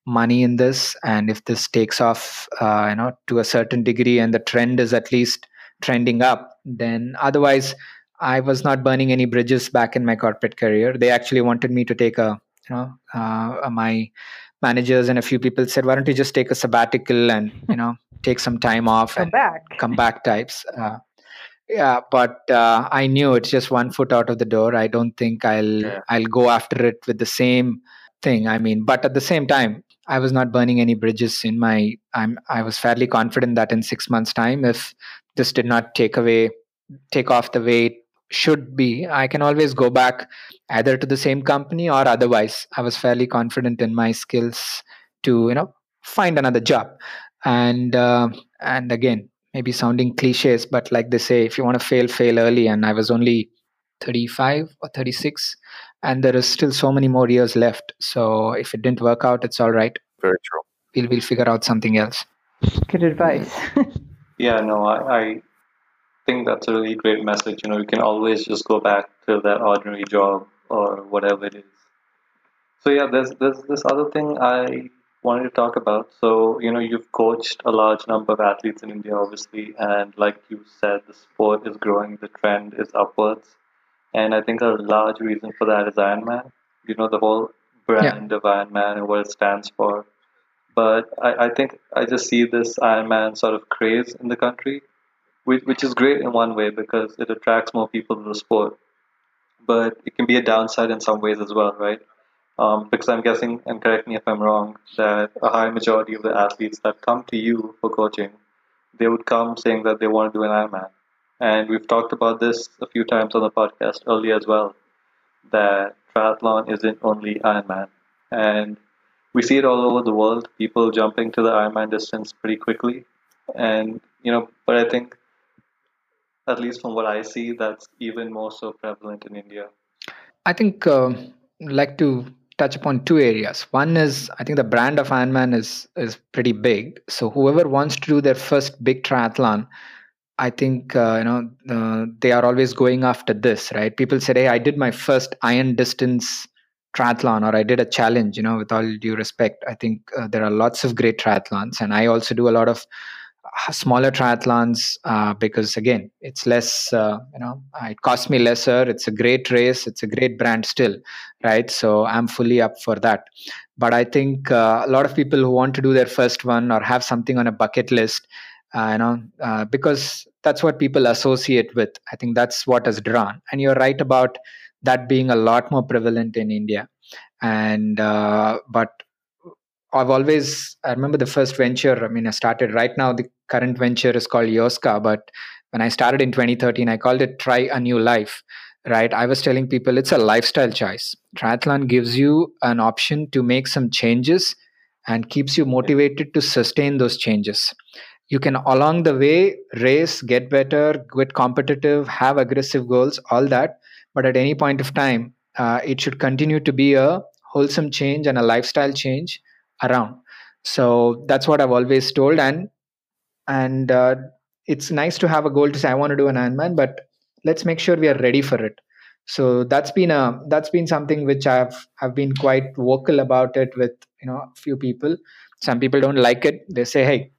money in this and if this takes off uh, you know to a certain degree and the trend is at least trending up. Then otherwise i was not burning any bridges back in my corporate career. They actually wanted me to take a you know uh, my managers and a few people said why don't you just take a sabbatical and you know take some time off come and back. come back types. Uh, yeah but uh, i knew it's just one foot out of the door. I don't think i'll Yeah. i'll go after it with the same thing i mean but at the same time i was not burning any bridges in my i'm i was fairly confident that in 6 months time if this did not take away take off the way it should be. I can always go back either to the same company or otherwise. I was fairly confident in my skills to you know find another job. And uh, and again maybe sounding cliches but like they say if you want to fail fail early. And i was only 35 or 36 and there is still so many more years left. So if it didn't work out it's all right. Very true. we'll we'll figure out something else. Good advice Yeah, no, I, I think that's a really great message. You know, you can always just go back to that ordinary job or whatever it is. So yeah, there's there's this other thing I wanted to talk about. So, you know, you've coached a large number of athletes in India, obviously, and like you said, the sport is growing, the trend is upwards. And I think a large reason for that is Ironman. You know, the whole brand of Ironman and what it stands for. But I, I think I just see this Ironman sort of craze in the country, which, which is great in one way because it attracts more people to the sport. but it can be a downside in some ways as well, right? Um, because I'm guessing, and correct me if I'm wrong, that a high majority of the athletes that come to you for coaching, they would come saying that they want to do an Ironman. And we've talked about this a few times on the podcast earlier as well, that triathlon isn't only Ironman. And we see it all over the world, people jumping to the Ironman distance pretty quickly. And, you know, but I think, at least from what I see, that's even more so prevalent in India. I think uh, like to touch upon two areas. One is I think the brand of Ironman is is pretty big. So whoever wants to do their first big triathlon, I think uh, you know uh, they are always going after this, right? People say, "Hey, I did my first iron distance triathlon, or I did a challenge." You know, with all due respect, I think uh, there are lots of great triathlons, and I also do a lot of smaller triathlons uh, because again it's less uh, you know uh, it costs me lesser it's a great race it's a great brand still right? So i'm fully up for that. But i think uh, a lot of people who want to do their first one or have something on a bucket list uh, you know uh, because that's what people associate with. I think that's what has drawn. And you're right about that being a lot more prevalent in india and uh, but I've always I remember the first venture. I mean, I started right now. The current venture is called Yoska, but when I started in 2013, I called it Try a New Life. Right? I was telling people it's a lifestyle choice. Triathlon gives you an option to make some changes and keeps you motivated to sustain those changes. You can along the way race, get better, get competitive, have aggressive goals, all that. But at any point of time, uh, it should continue to be a wholesome change and a lifestyle change around. So that's what i've always told. And and uh, it's nice to have a goal to say i want to do an ironman but let's make sure we are ready for it. So that's been a that's been something which i've have been quite vocal about it with you know a few people. Some people don't like it. They say hey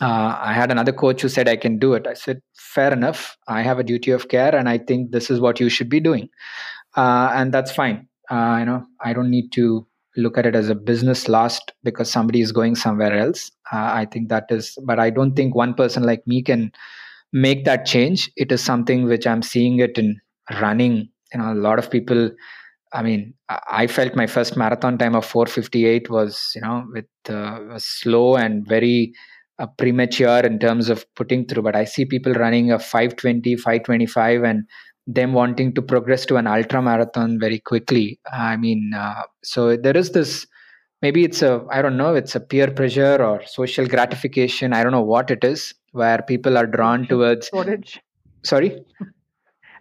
uh, i had another coach who said i can do it. I said fair enough. I have a duty of care and i think this is what you should be doing. Uh, and that's fine. Uh, you know i don't need to look at it as a business lost because somebody is going somewhere else. Uh, i think that is but i don't think one person like me can make that change. It is something which i'm seeing it in running. You know a lot of people i mean i felt my first marathon time of 458 was you know with uh, slow and very uh, premature in terms of putting through but i see people running a 520 525 and them wanting to progress to an ultra marathon very quickly. I mean uh, so there is this maybe it's a i don't know it's a peer pressure or social gratification. I don't know what it is where people are drawn towards shortage. Sorry?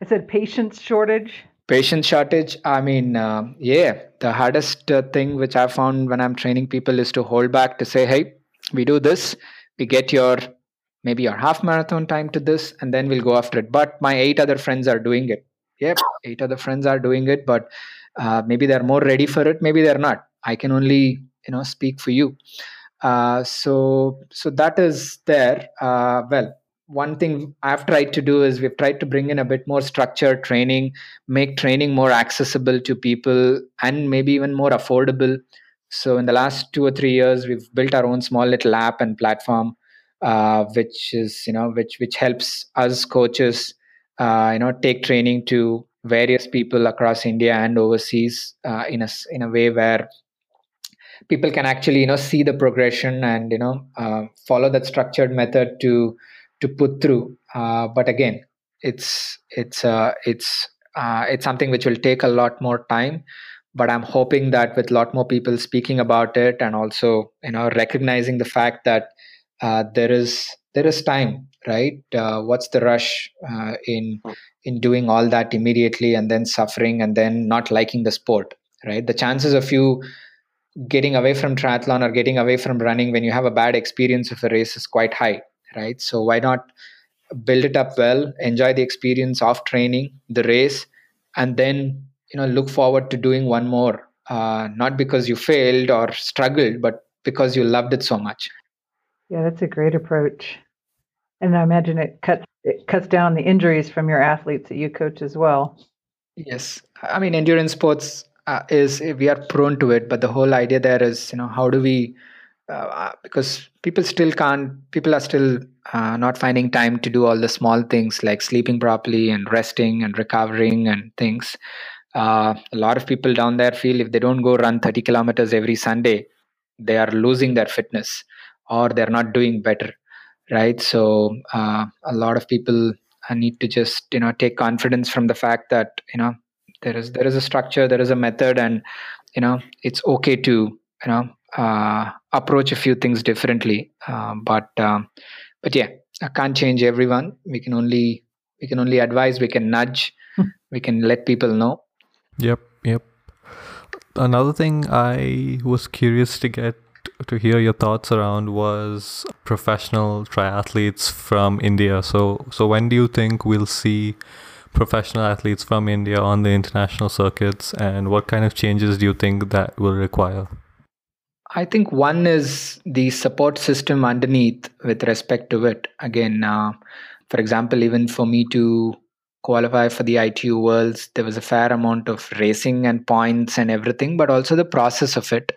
I said patience shortage. Patience shortage i mean uh, yeah the hardest uh, thing which i found when i'm training people is to hold back to say hey we do this we get your maybe your half marathon time to this and then we'll go after it. But my eight other friends are doing it. Yep eight other friends are doing it but uh, maybe they're more ready for it maybe they're not. I can only you know speak for you. Uh, so so that is there. Uh, well one thing i've tried to do is we've tried to bring in a bit more structured training make training more accessible to people and maybe even more affordable so in the last two or three years we've built our own small little app and platform uh, which is you know which which helps us coaches uh, you know take training to various people across India and overseas uh, in a in a way where people can actually you know see the progression and you know uh, follow that structured method to to put through. Uh, but again, it's it's uh, it's it's something which will take a lot more time but i'm hoping that with a lot more people speaking about it and also you know recognizing the fact that uh, there is there is time right? Uh, what's the rush uh, in hmm. in doing all that immediately and then suffering and then not liking the sport right? The chances of you getting away from triathlon or getting away from running when you have a bad experience of a race is quite high right? So why not build it up well enjoy the experience of training the race and then you know look forward to doing one more uh, not because you failed or struggled but because you loved it so much yeah, that's a great approach. And I imagine it cuts it cuts down the injuries from your athletes that you coach as well. Yes, I mean endurance sports uh, is we are prone to it, but the whole idea there is you know how do we uh, because people still can't people are still uh, not finding time to do all the small things like sleeping properly and resting and recovering and things uh, a lot of people down there feel if they don't go run 30 kilometers every sunday they are losing their fitness or they're not doing better right? So uh, a lot of people uh, need to just you know take confidence from the fact that you know there is there is a structure there is a method and you know it's okay to you know uh, approach a few things differently. Uh, but um, but yeah i can't change everyone. We can only we can only advise we can nudge hmm. we can let people know yep yep another thing i was curious to get to hear your thoughts around was professional triathletes from india so so when do you think we'll see professional athletes from India on the international circuits, and what kind of changes do you think that will require? I think one is the support system underneath with respect to it. Again, uh, for example, even for me to qualify for the ITU Worlds, there was a fair amount of racing and points and everything, but also the process of it,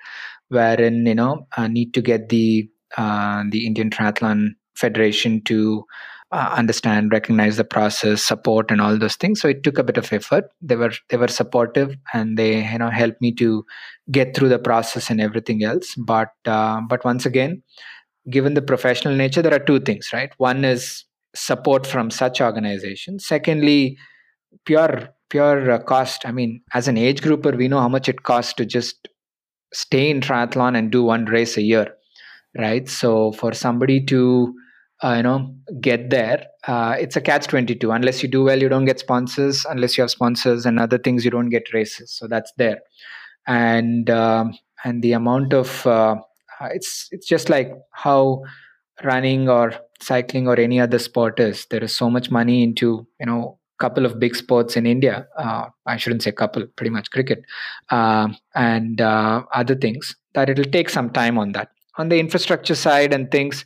wherein you know I need to get the uh, the Indian Triathlon Federation to uh, understand recognize the process support and all those things. So it took a bit of effort. They were they were supportive and they you know helped me to get through the process and everything else. But uh, but once again given the professional nature there are two things right? One is support from such organizations secondly pure pure uh, cost. I mean as an age grouper we know how much it costs to just stay in triathlon and do one race a year right? So for somebody to uh, you know get there uh, it's a catch 22 unless you do well you don't get sponsors. Unless you have sponsors and other things you don't get races. So that's there. And um, and the amount of uh, it's it's just like how running or cycling or any other sport is there is so much money into you know couple of big sports in india. Uh, i shouldn't say couple pretty much cricket. Um, and uh, other things that it'll take some time on that. On the infrastructure side and things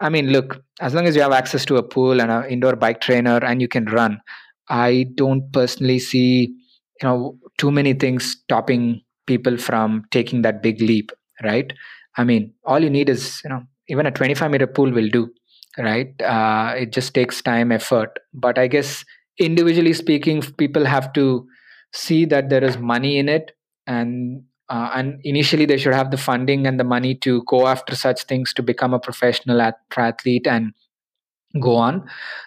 I mean, look, as long as you have access to a pool and an indoor bike trainer and you can run, I don't personally see, you know, too many things stopping people from taking that big leap, right? I mean, all you need is, you know, even a 25 meter pool will do, right? Uh, it just takes time, effort. But I guess individually speaking, people have to see that there is money in it and uh, and initially they should have the funding and the money to go after such things to become a professional triathlete and go on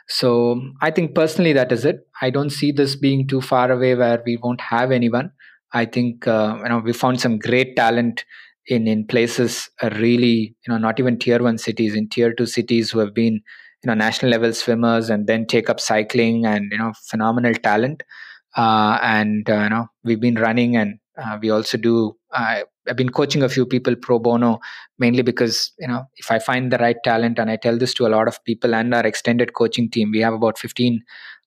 so i think personally that is it i don't see this being too far away where we won't have anyone i think uh, you know we found some great talent in in places uh, really you know not even tier 1 cities in tier 2 cities who have been you know national level swimmers and then take up cycling and you know phenomenal talent uh, and uh, you know we've been running and uh, we also do. I've been coaching a few people pro bono mainly because you know if I find the right talent, and I tell this to a lot of people and our extended coaching team, we have about 15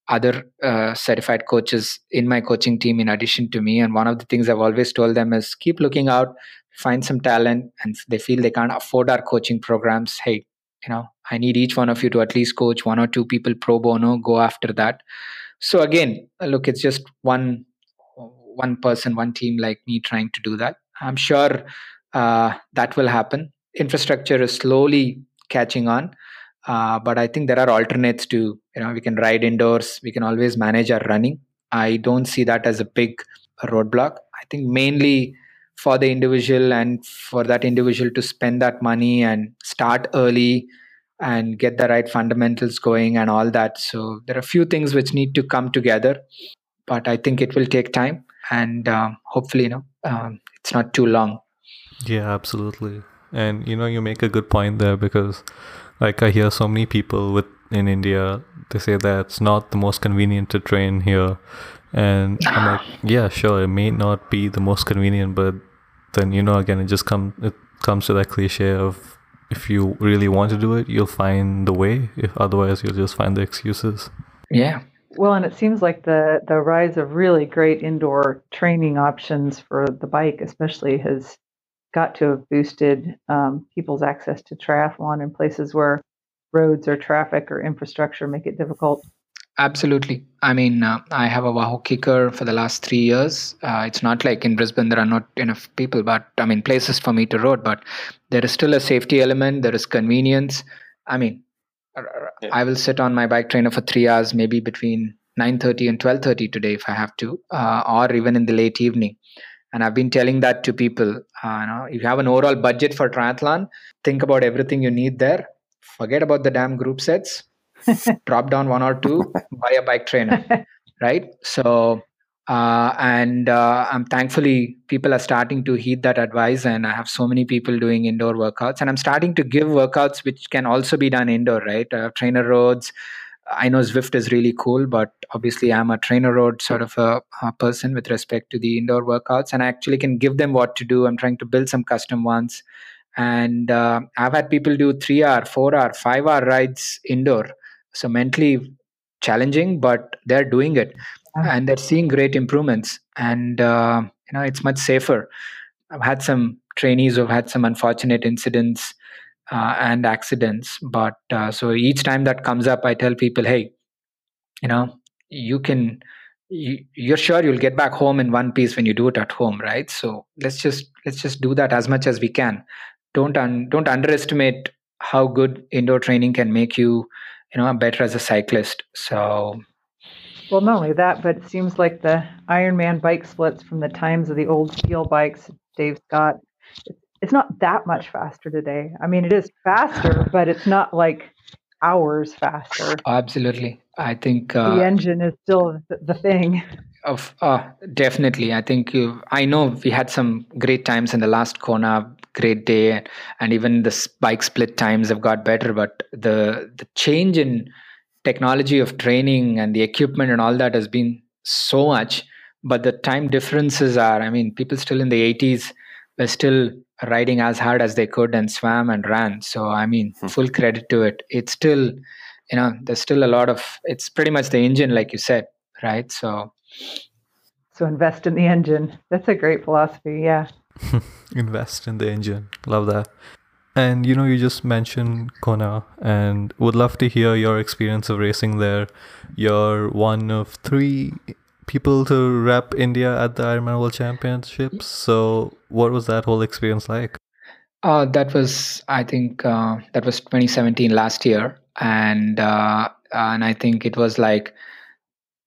other uh, certified coaches in my coaching team in addition to me. And one of the things I've always told them is keep looking out, find some talent, and they feel they can't afford our coaching programs. Hey, you know, I need each one of you to at least coach one or two people pro bono. Go after that. So again, look, it's just one one person, one team like me trying to do that. I'm sure uh, that will happen. Infrastructure is slowly catching on, uh, but I think there are alternates to you know we can ride indoors. We can always manage our running. I don't see that as a big roadblock. I think mainly for the individual and for that individual to spend that money and start early and get the right fundamentals going and all that. So there are a few things which need to come together, but I think it will take time and um, hopefully you know um, it's not too long. Yeah absolutely. And you know you make a good point there because like i hear so many people with in india they say that it's not the most convenient to train here. And i'm like yeah sure it may not be the most convenient but then you know again it just come it comes to that cliche of if you really want to do it you'll find the way. If otherwise you'll just find the excuses. Yeah. Well, and it seems like the the rise of really great indoor training options for the bike, especially, has got to have boosted um, people's access to triathlon in places where roads or traffic or infrastructure make it difficult. Absolutely. I mean, uh, I have a Wahoo KICKR for the last three years. Uh, it's not like in Brisbane there are not enough people, but I mean, places for me to road. But there is still a safety element. There is convenience. I mean, yeah. I will sit on my bike trainer for three hours, maybe between 9:30 and 12:30 today if I have to, uh, or even in the late evening. And I've been telling that to people. Uh, you know, if you have an overall budget for triathlon, think about everything you need there. Forget about the damn group sets drop down one or two, buy a bike trainer, right? So, uh, and uh, I'm thankfully people are starting to heed that advice, and I have so many people doing indoor workouts, and I'm starting to give workouts which can also be done indoor, right? Uh, TrainerRoads. I know Zwift is really cool, but obviously I'm a TrainerRoad sort of a, a, person with respect to the indoor workouts, and I actually can give them what to do. I'm trying to build some custom ones, and uh, I've had people do three hour, four hour, five hour rides indoor so mentally challenging but they're doing it. And they're seeing great improvements. And uh, you know it's much safer. I've had some trainees who've had some unfortunate incidents uh, and accidents. But uh, so each time that comes up i tell people hey you know you can you, you're sure you'll get back home in one piece when you do it at home right? So let's just let's just do that as much as we can. Don't un, don't underestimate how good indoor training can make you you know i'm better as a cyclist so. Well not only that but it seems like the ironman bike splits from the times of the old steel bikes dave scott it's not that much faster today. I mean it is faster but it's not like hours faster. Absolutely. I think uh, the engine is still the thing. Of uh, definitely. I think you i know we had some great times in the last kona great day and even the bike split times have got better but the the change in technology of training and the equipment and all that has been so much but the time differences are i mean people still in the 80s were still riding as hard as they could and swam and ran. So i mean hmm. full credit to it. It's still you know there's still a lot of it's pretty much the engine like you said right? So so invest in the engine. That's a great philosophy yeah invest in the engine. Love that. And you know, you just mentioned Kona, and would love to hear your experience of racing there. You're one of three people to rep India at the Ironman World Championships. So, what was that whole experience like? Uh, that was, I think, uh, that was 2017 last year, and uh, and I think it was like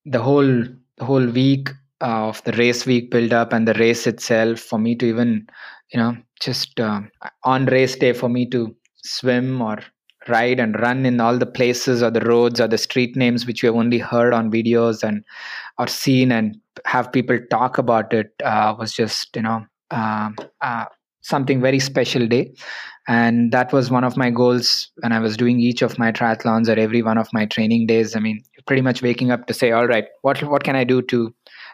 the whole the whole week of the race week build up and the race itself for me to even you know just uh, on race day for me to swim or ride and run in all the places or the roads or the street names which you have only heard on videos and or seen and have people talk about it uh, was just you know um, uh, something very special day. And that was one of my goals when i was doing each of my triathlons or every one of my training days. I mean pretty much waking up to say all right what what can i do to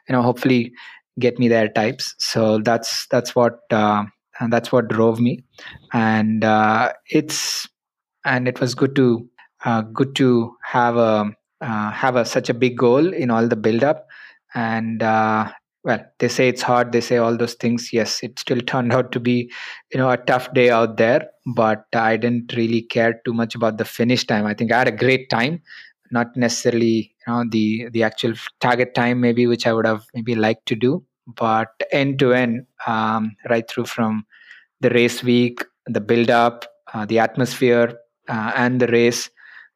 you know hopefully get me there types. So that's that's what uh, and that's what drove me. And uh, it's and it was good to uh, good to have a uh, have a such a big goal in all the build up. And uh, well they say it's hard. They say all those things. Yes it still turned out to be you know a tough day out there. But i didn't really care too much about the finish time. I think i had a great time not necessarily know the the actual target time maybe which i would have maybe liked to do. But end to end um, right through from the race week the build up uh, the atmosphere uh, and the race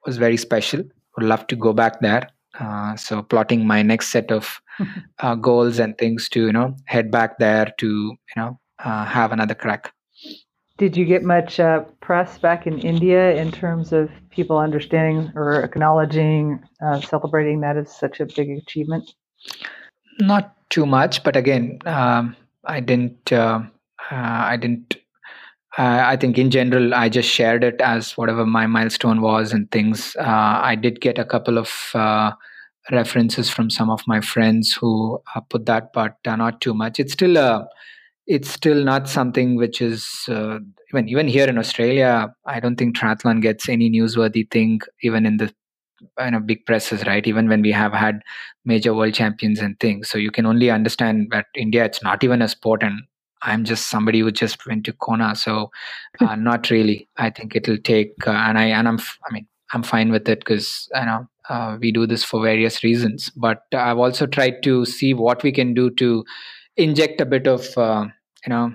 was very special. Would love to go back there. Uh, so plotting my next set of uh, goals and things to you know head back there to you know uh, have another crack did you get much uh, press back in India in terms of people understanding or acknowledging, uh, celebrating that as such a big achievement? Not too much, but again, um, I didn't. Uh, uh I didn't. Uh, I think in general, I just shared it as whatever my milestone was and things. Uh, I did get a couple of references from some of my friends who put that, but not too much. It's still a it's still not something which is uh, even even here in Australia. I don't think triathlon gets any newsworthy thing even in the you know big presses, right? Even when we have had major world champions and things, so you can only understand that India it's not even a sport, and I'm just somebody who just went to Kona, so uh, not really. I think it'll take, uh, and I and I'm I mean I'm fine with it because you know uh, we do this for various reasons. But I've also tried to see what we can do to inject a bit of uh, you know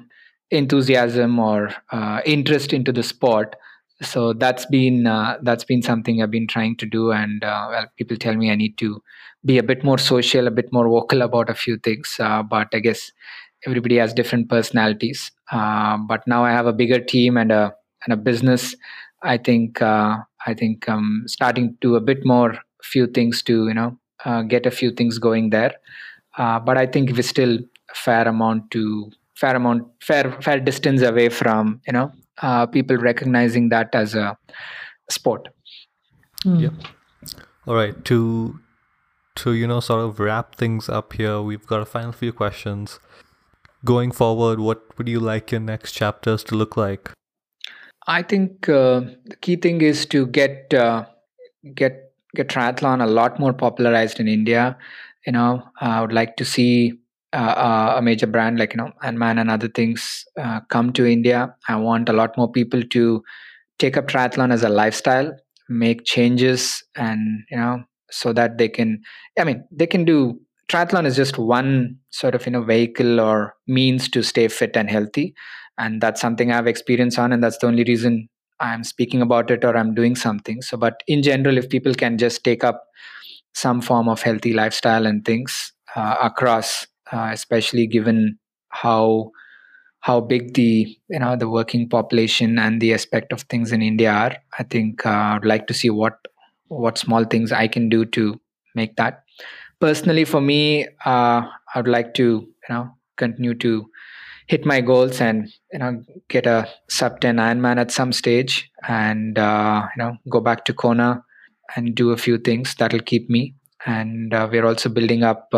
enthusiasm or uh, interest into the sport. So that's been uh, that's been something I've been trying to do, and uh, well, people tell me I need to be a bit more social, a bit more vocal about a few things. Uh, but I guess everybody has different personalities. but now I have a bigger team and a and a business. I think I think I'm starting to do a bit more few things to you know uh, get a few things going there. Uh, but I think we're still a fair amount to fair amount fair fair distance away from you know uh, people recognizing that as a sport. Mm. Yep. All right. To to you know sort of wrap things up here, we've got a final few questions. Going forward, what would you like your next chapters to look like? I think uh, the key thing is to get uh, get get triathlon a lot more popularized in India. You know, I would like to see uh, uh a major brand like you know Ironman and other things uh, come to India. I want a lot more people to take up triathlon as a lifestyle, make changes, and you know, so that they can. I mean, they can do triathlon is just one sort of you know vehicle or means to stay fit and healthy and that's something i've experienced on and that's the only reason i'm speaking about it or i'm doing something so but in general if people can just take up some form of healthy lifestyle and things uh, across uh, especially given how how big the you know the working population and the aspect of things in india are. I think uh, i'd like to see what what small things i can do to make that. Personally for me uh, i would like to you know continue to hit my goals and you know get a sub 10 Ironman at some stage and uh, you know go back to Kona and do a few things that'll keep me. And uh, we're also building up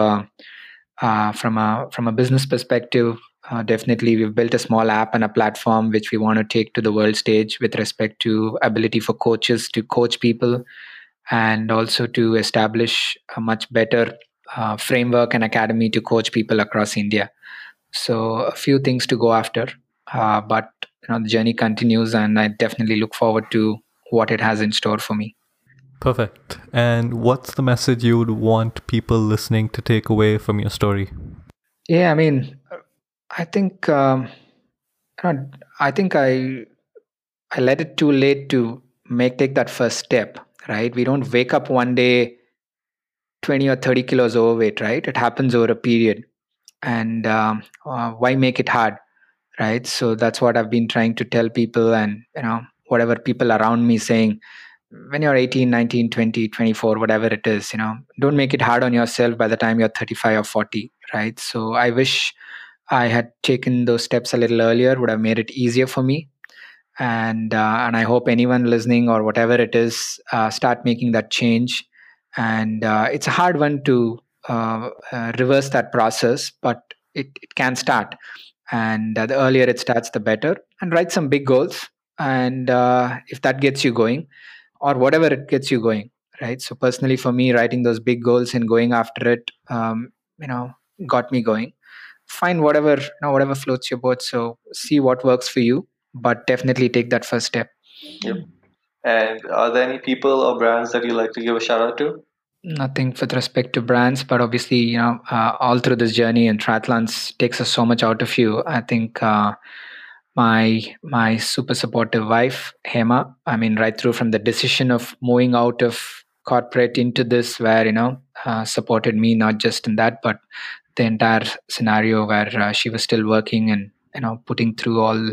uh, from a from a business perspective uh, definitely we've built a small app and a platform which we want to take to the world stage with respect to ability for coaches to coach people and also to establish a much better uh, framework and academy to coach people across India. So a few things to go after, uh, but you know the journey continues, and I definitely look forward to what it has in store for me. Perfect. And what's the message you would want people listening to take away from your story? Yeah, I mean, I think um, I think I I let it too late to make take that first step. Right? We don't wake up one day 20 or 30 kilos overweight. Right? It happens over a period and um, uh, why make it hard right so that's what i've been trying to tell people and you know whatever people around me saying when you're 18 19 20 24 whatever it is you know don't make it hard on yourself by the time you're 35 or 40 right so i wish i had taken those steps a little earlier would have made it easier for me and uh, and i hope anyone listening or whatever it is uh, start making that change and uh, it's a hard one to uh, uh, reverse that process, but it, it can start. And uh, the earlier it starts, the better. And write some big goals. And if that gets you going, or whatever it gets you going, right? So personally, for me, writing those big goals and going after it, um, you know, got me going. Find whatever you know, whatever floats your boat. So see what works for you, but definitely take that first step. Yep. And are there any people or brands that you like to give a shout out to? nothing with respect to brands but obviously you know uh, all through this journey and triathlons takes us so much out of you i think uh, my my super supportive wife hema i mean right through from the decision of moving out of corporate into this where you know uh, supported me not just in that but the entire scenario where uh, she was still working and you know putting through all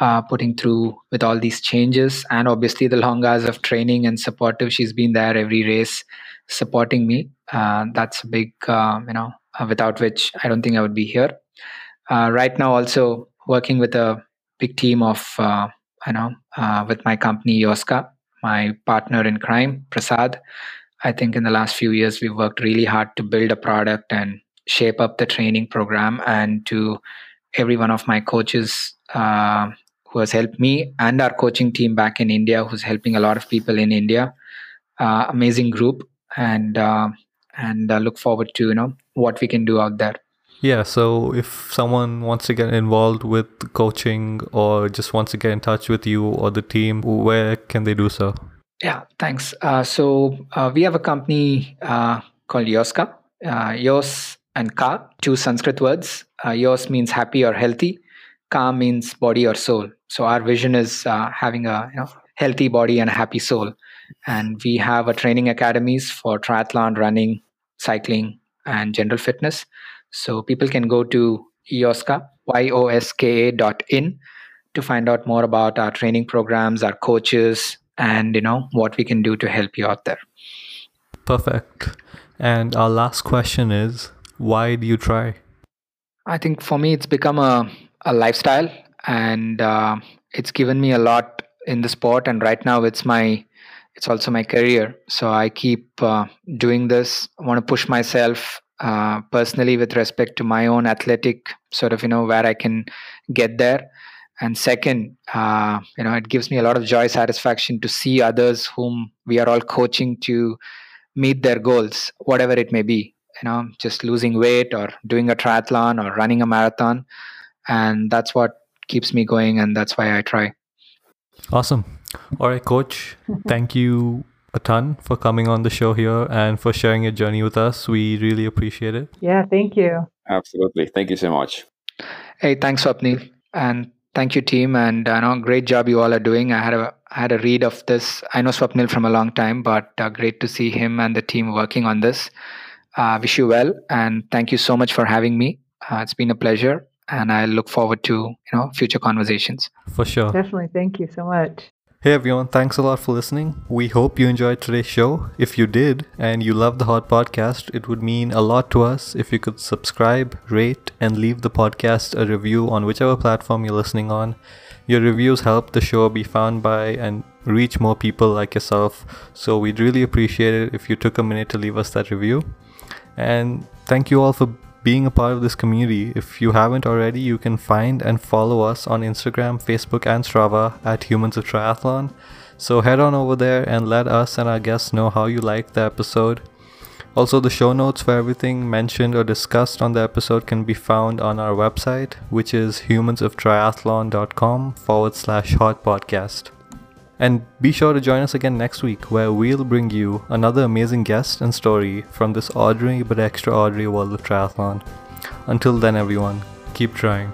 uh, putting through with all these changes and obviously the long hours of training and supportive she's been there every race supporting me. Uh, that's a big, uh, you know, uh, without which I don't think I would be here. Uh, right now, also working with a big team of, uh, you know, uh, with my company Yoska, my partner in crime, Prasad. I think in the last few years we've worked really hard to build a product and shape up the training program. And to every one of my coaches who has helped me and our coaching team back in India, who's helping a lot of people in India. Uh, amazing group and uh, and uh, look forward to you know what we can do out there yeah so if someone wants to get involved with coaching or just wants to get in touch with you or the team where can they do so Yeah, thanks. Uh, so uh, we have a company uh, called Yoska. Uh, Yos and Ka, two Sanskrit words. Uh, Yos means happy or healthy. Ka means body or soul. So our vision is uh, having a you know, healthy body and a happy soul. And we have a training academies for triathlon, running, cycling, and general fitness. So people can go to Yoska, Y-O-S-K-A dot in to find out more about our training programs, our coaches, and you know what we can do to help you out there. Perfect. And our last question is why do you try? I think for me, it's become a, a lifestyle and uh, it's given me a lot in the sport. And right now, it's my it's also my career. So I keep uh, doing this. I want to push myself uh, personally with respect to my own athletic sort of you know where I can get there. And second, uh, you know, it gives me a lot of joy, satisfaction to see others whom we are all coaching to meet their goals, whatever it may be. You know, just losing weight or doing a triathlon or running a marathon, and that's what keeps me going, and that's why I try. Awesome. All right, coach. thank you a ton for coming on the show here and for sharing your journey with us. We really appreciate it. Yeah, thank you. Absolutely. Thank you so much. Hey, thanks, Swapnil, and thank you, team, and I know great job you all are doing. I had a I had a read of this. I know Swapnil from a long time, but uh, great to see him and the team working on this. Uh, wish you well, and thank you so much for having me. Uh, it's been a pleasure, and I look forward to you know future conversations. For sure. Definitely. Thank you so much. Hey everyone, thanks a lot for listening. We hope you enjoyed today's show. If you did and you love the Hot Podcast, it would mean a lot to us if you could subscribe, rate, and leave the podcast a review on whichever platform you're listening on. Your reviews help the show be found by and reach more people like yourself. So we'd really appreciate it if you took a minute to leave us that review. And thank you all for being a part of this community. If you haven't already, you can find and follow us on Instagram, Facebook, and Strava at Humans of Triathlon. So head on over there and let us and our guests know how you liked the episode. Also, the show notes for everything mentioned or discussed on the episode can be found on our website, which is humansoftriathlon.com forward slash hot podcast. And be sure to join us again next week, where we'll bring you another amazing guest and story from this ordinary but extraordinary world of triathlon. Until then, everyone, keep trying.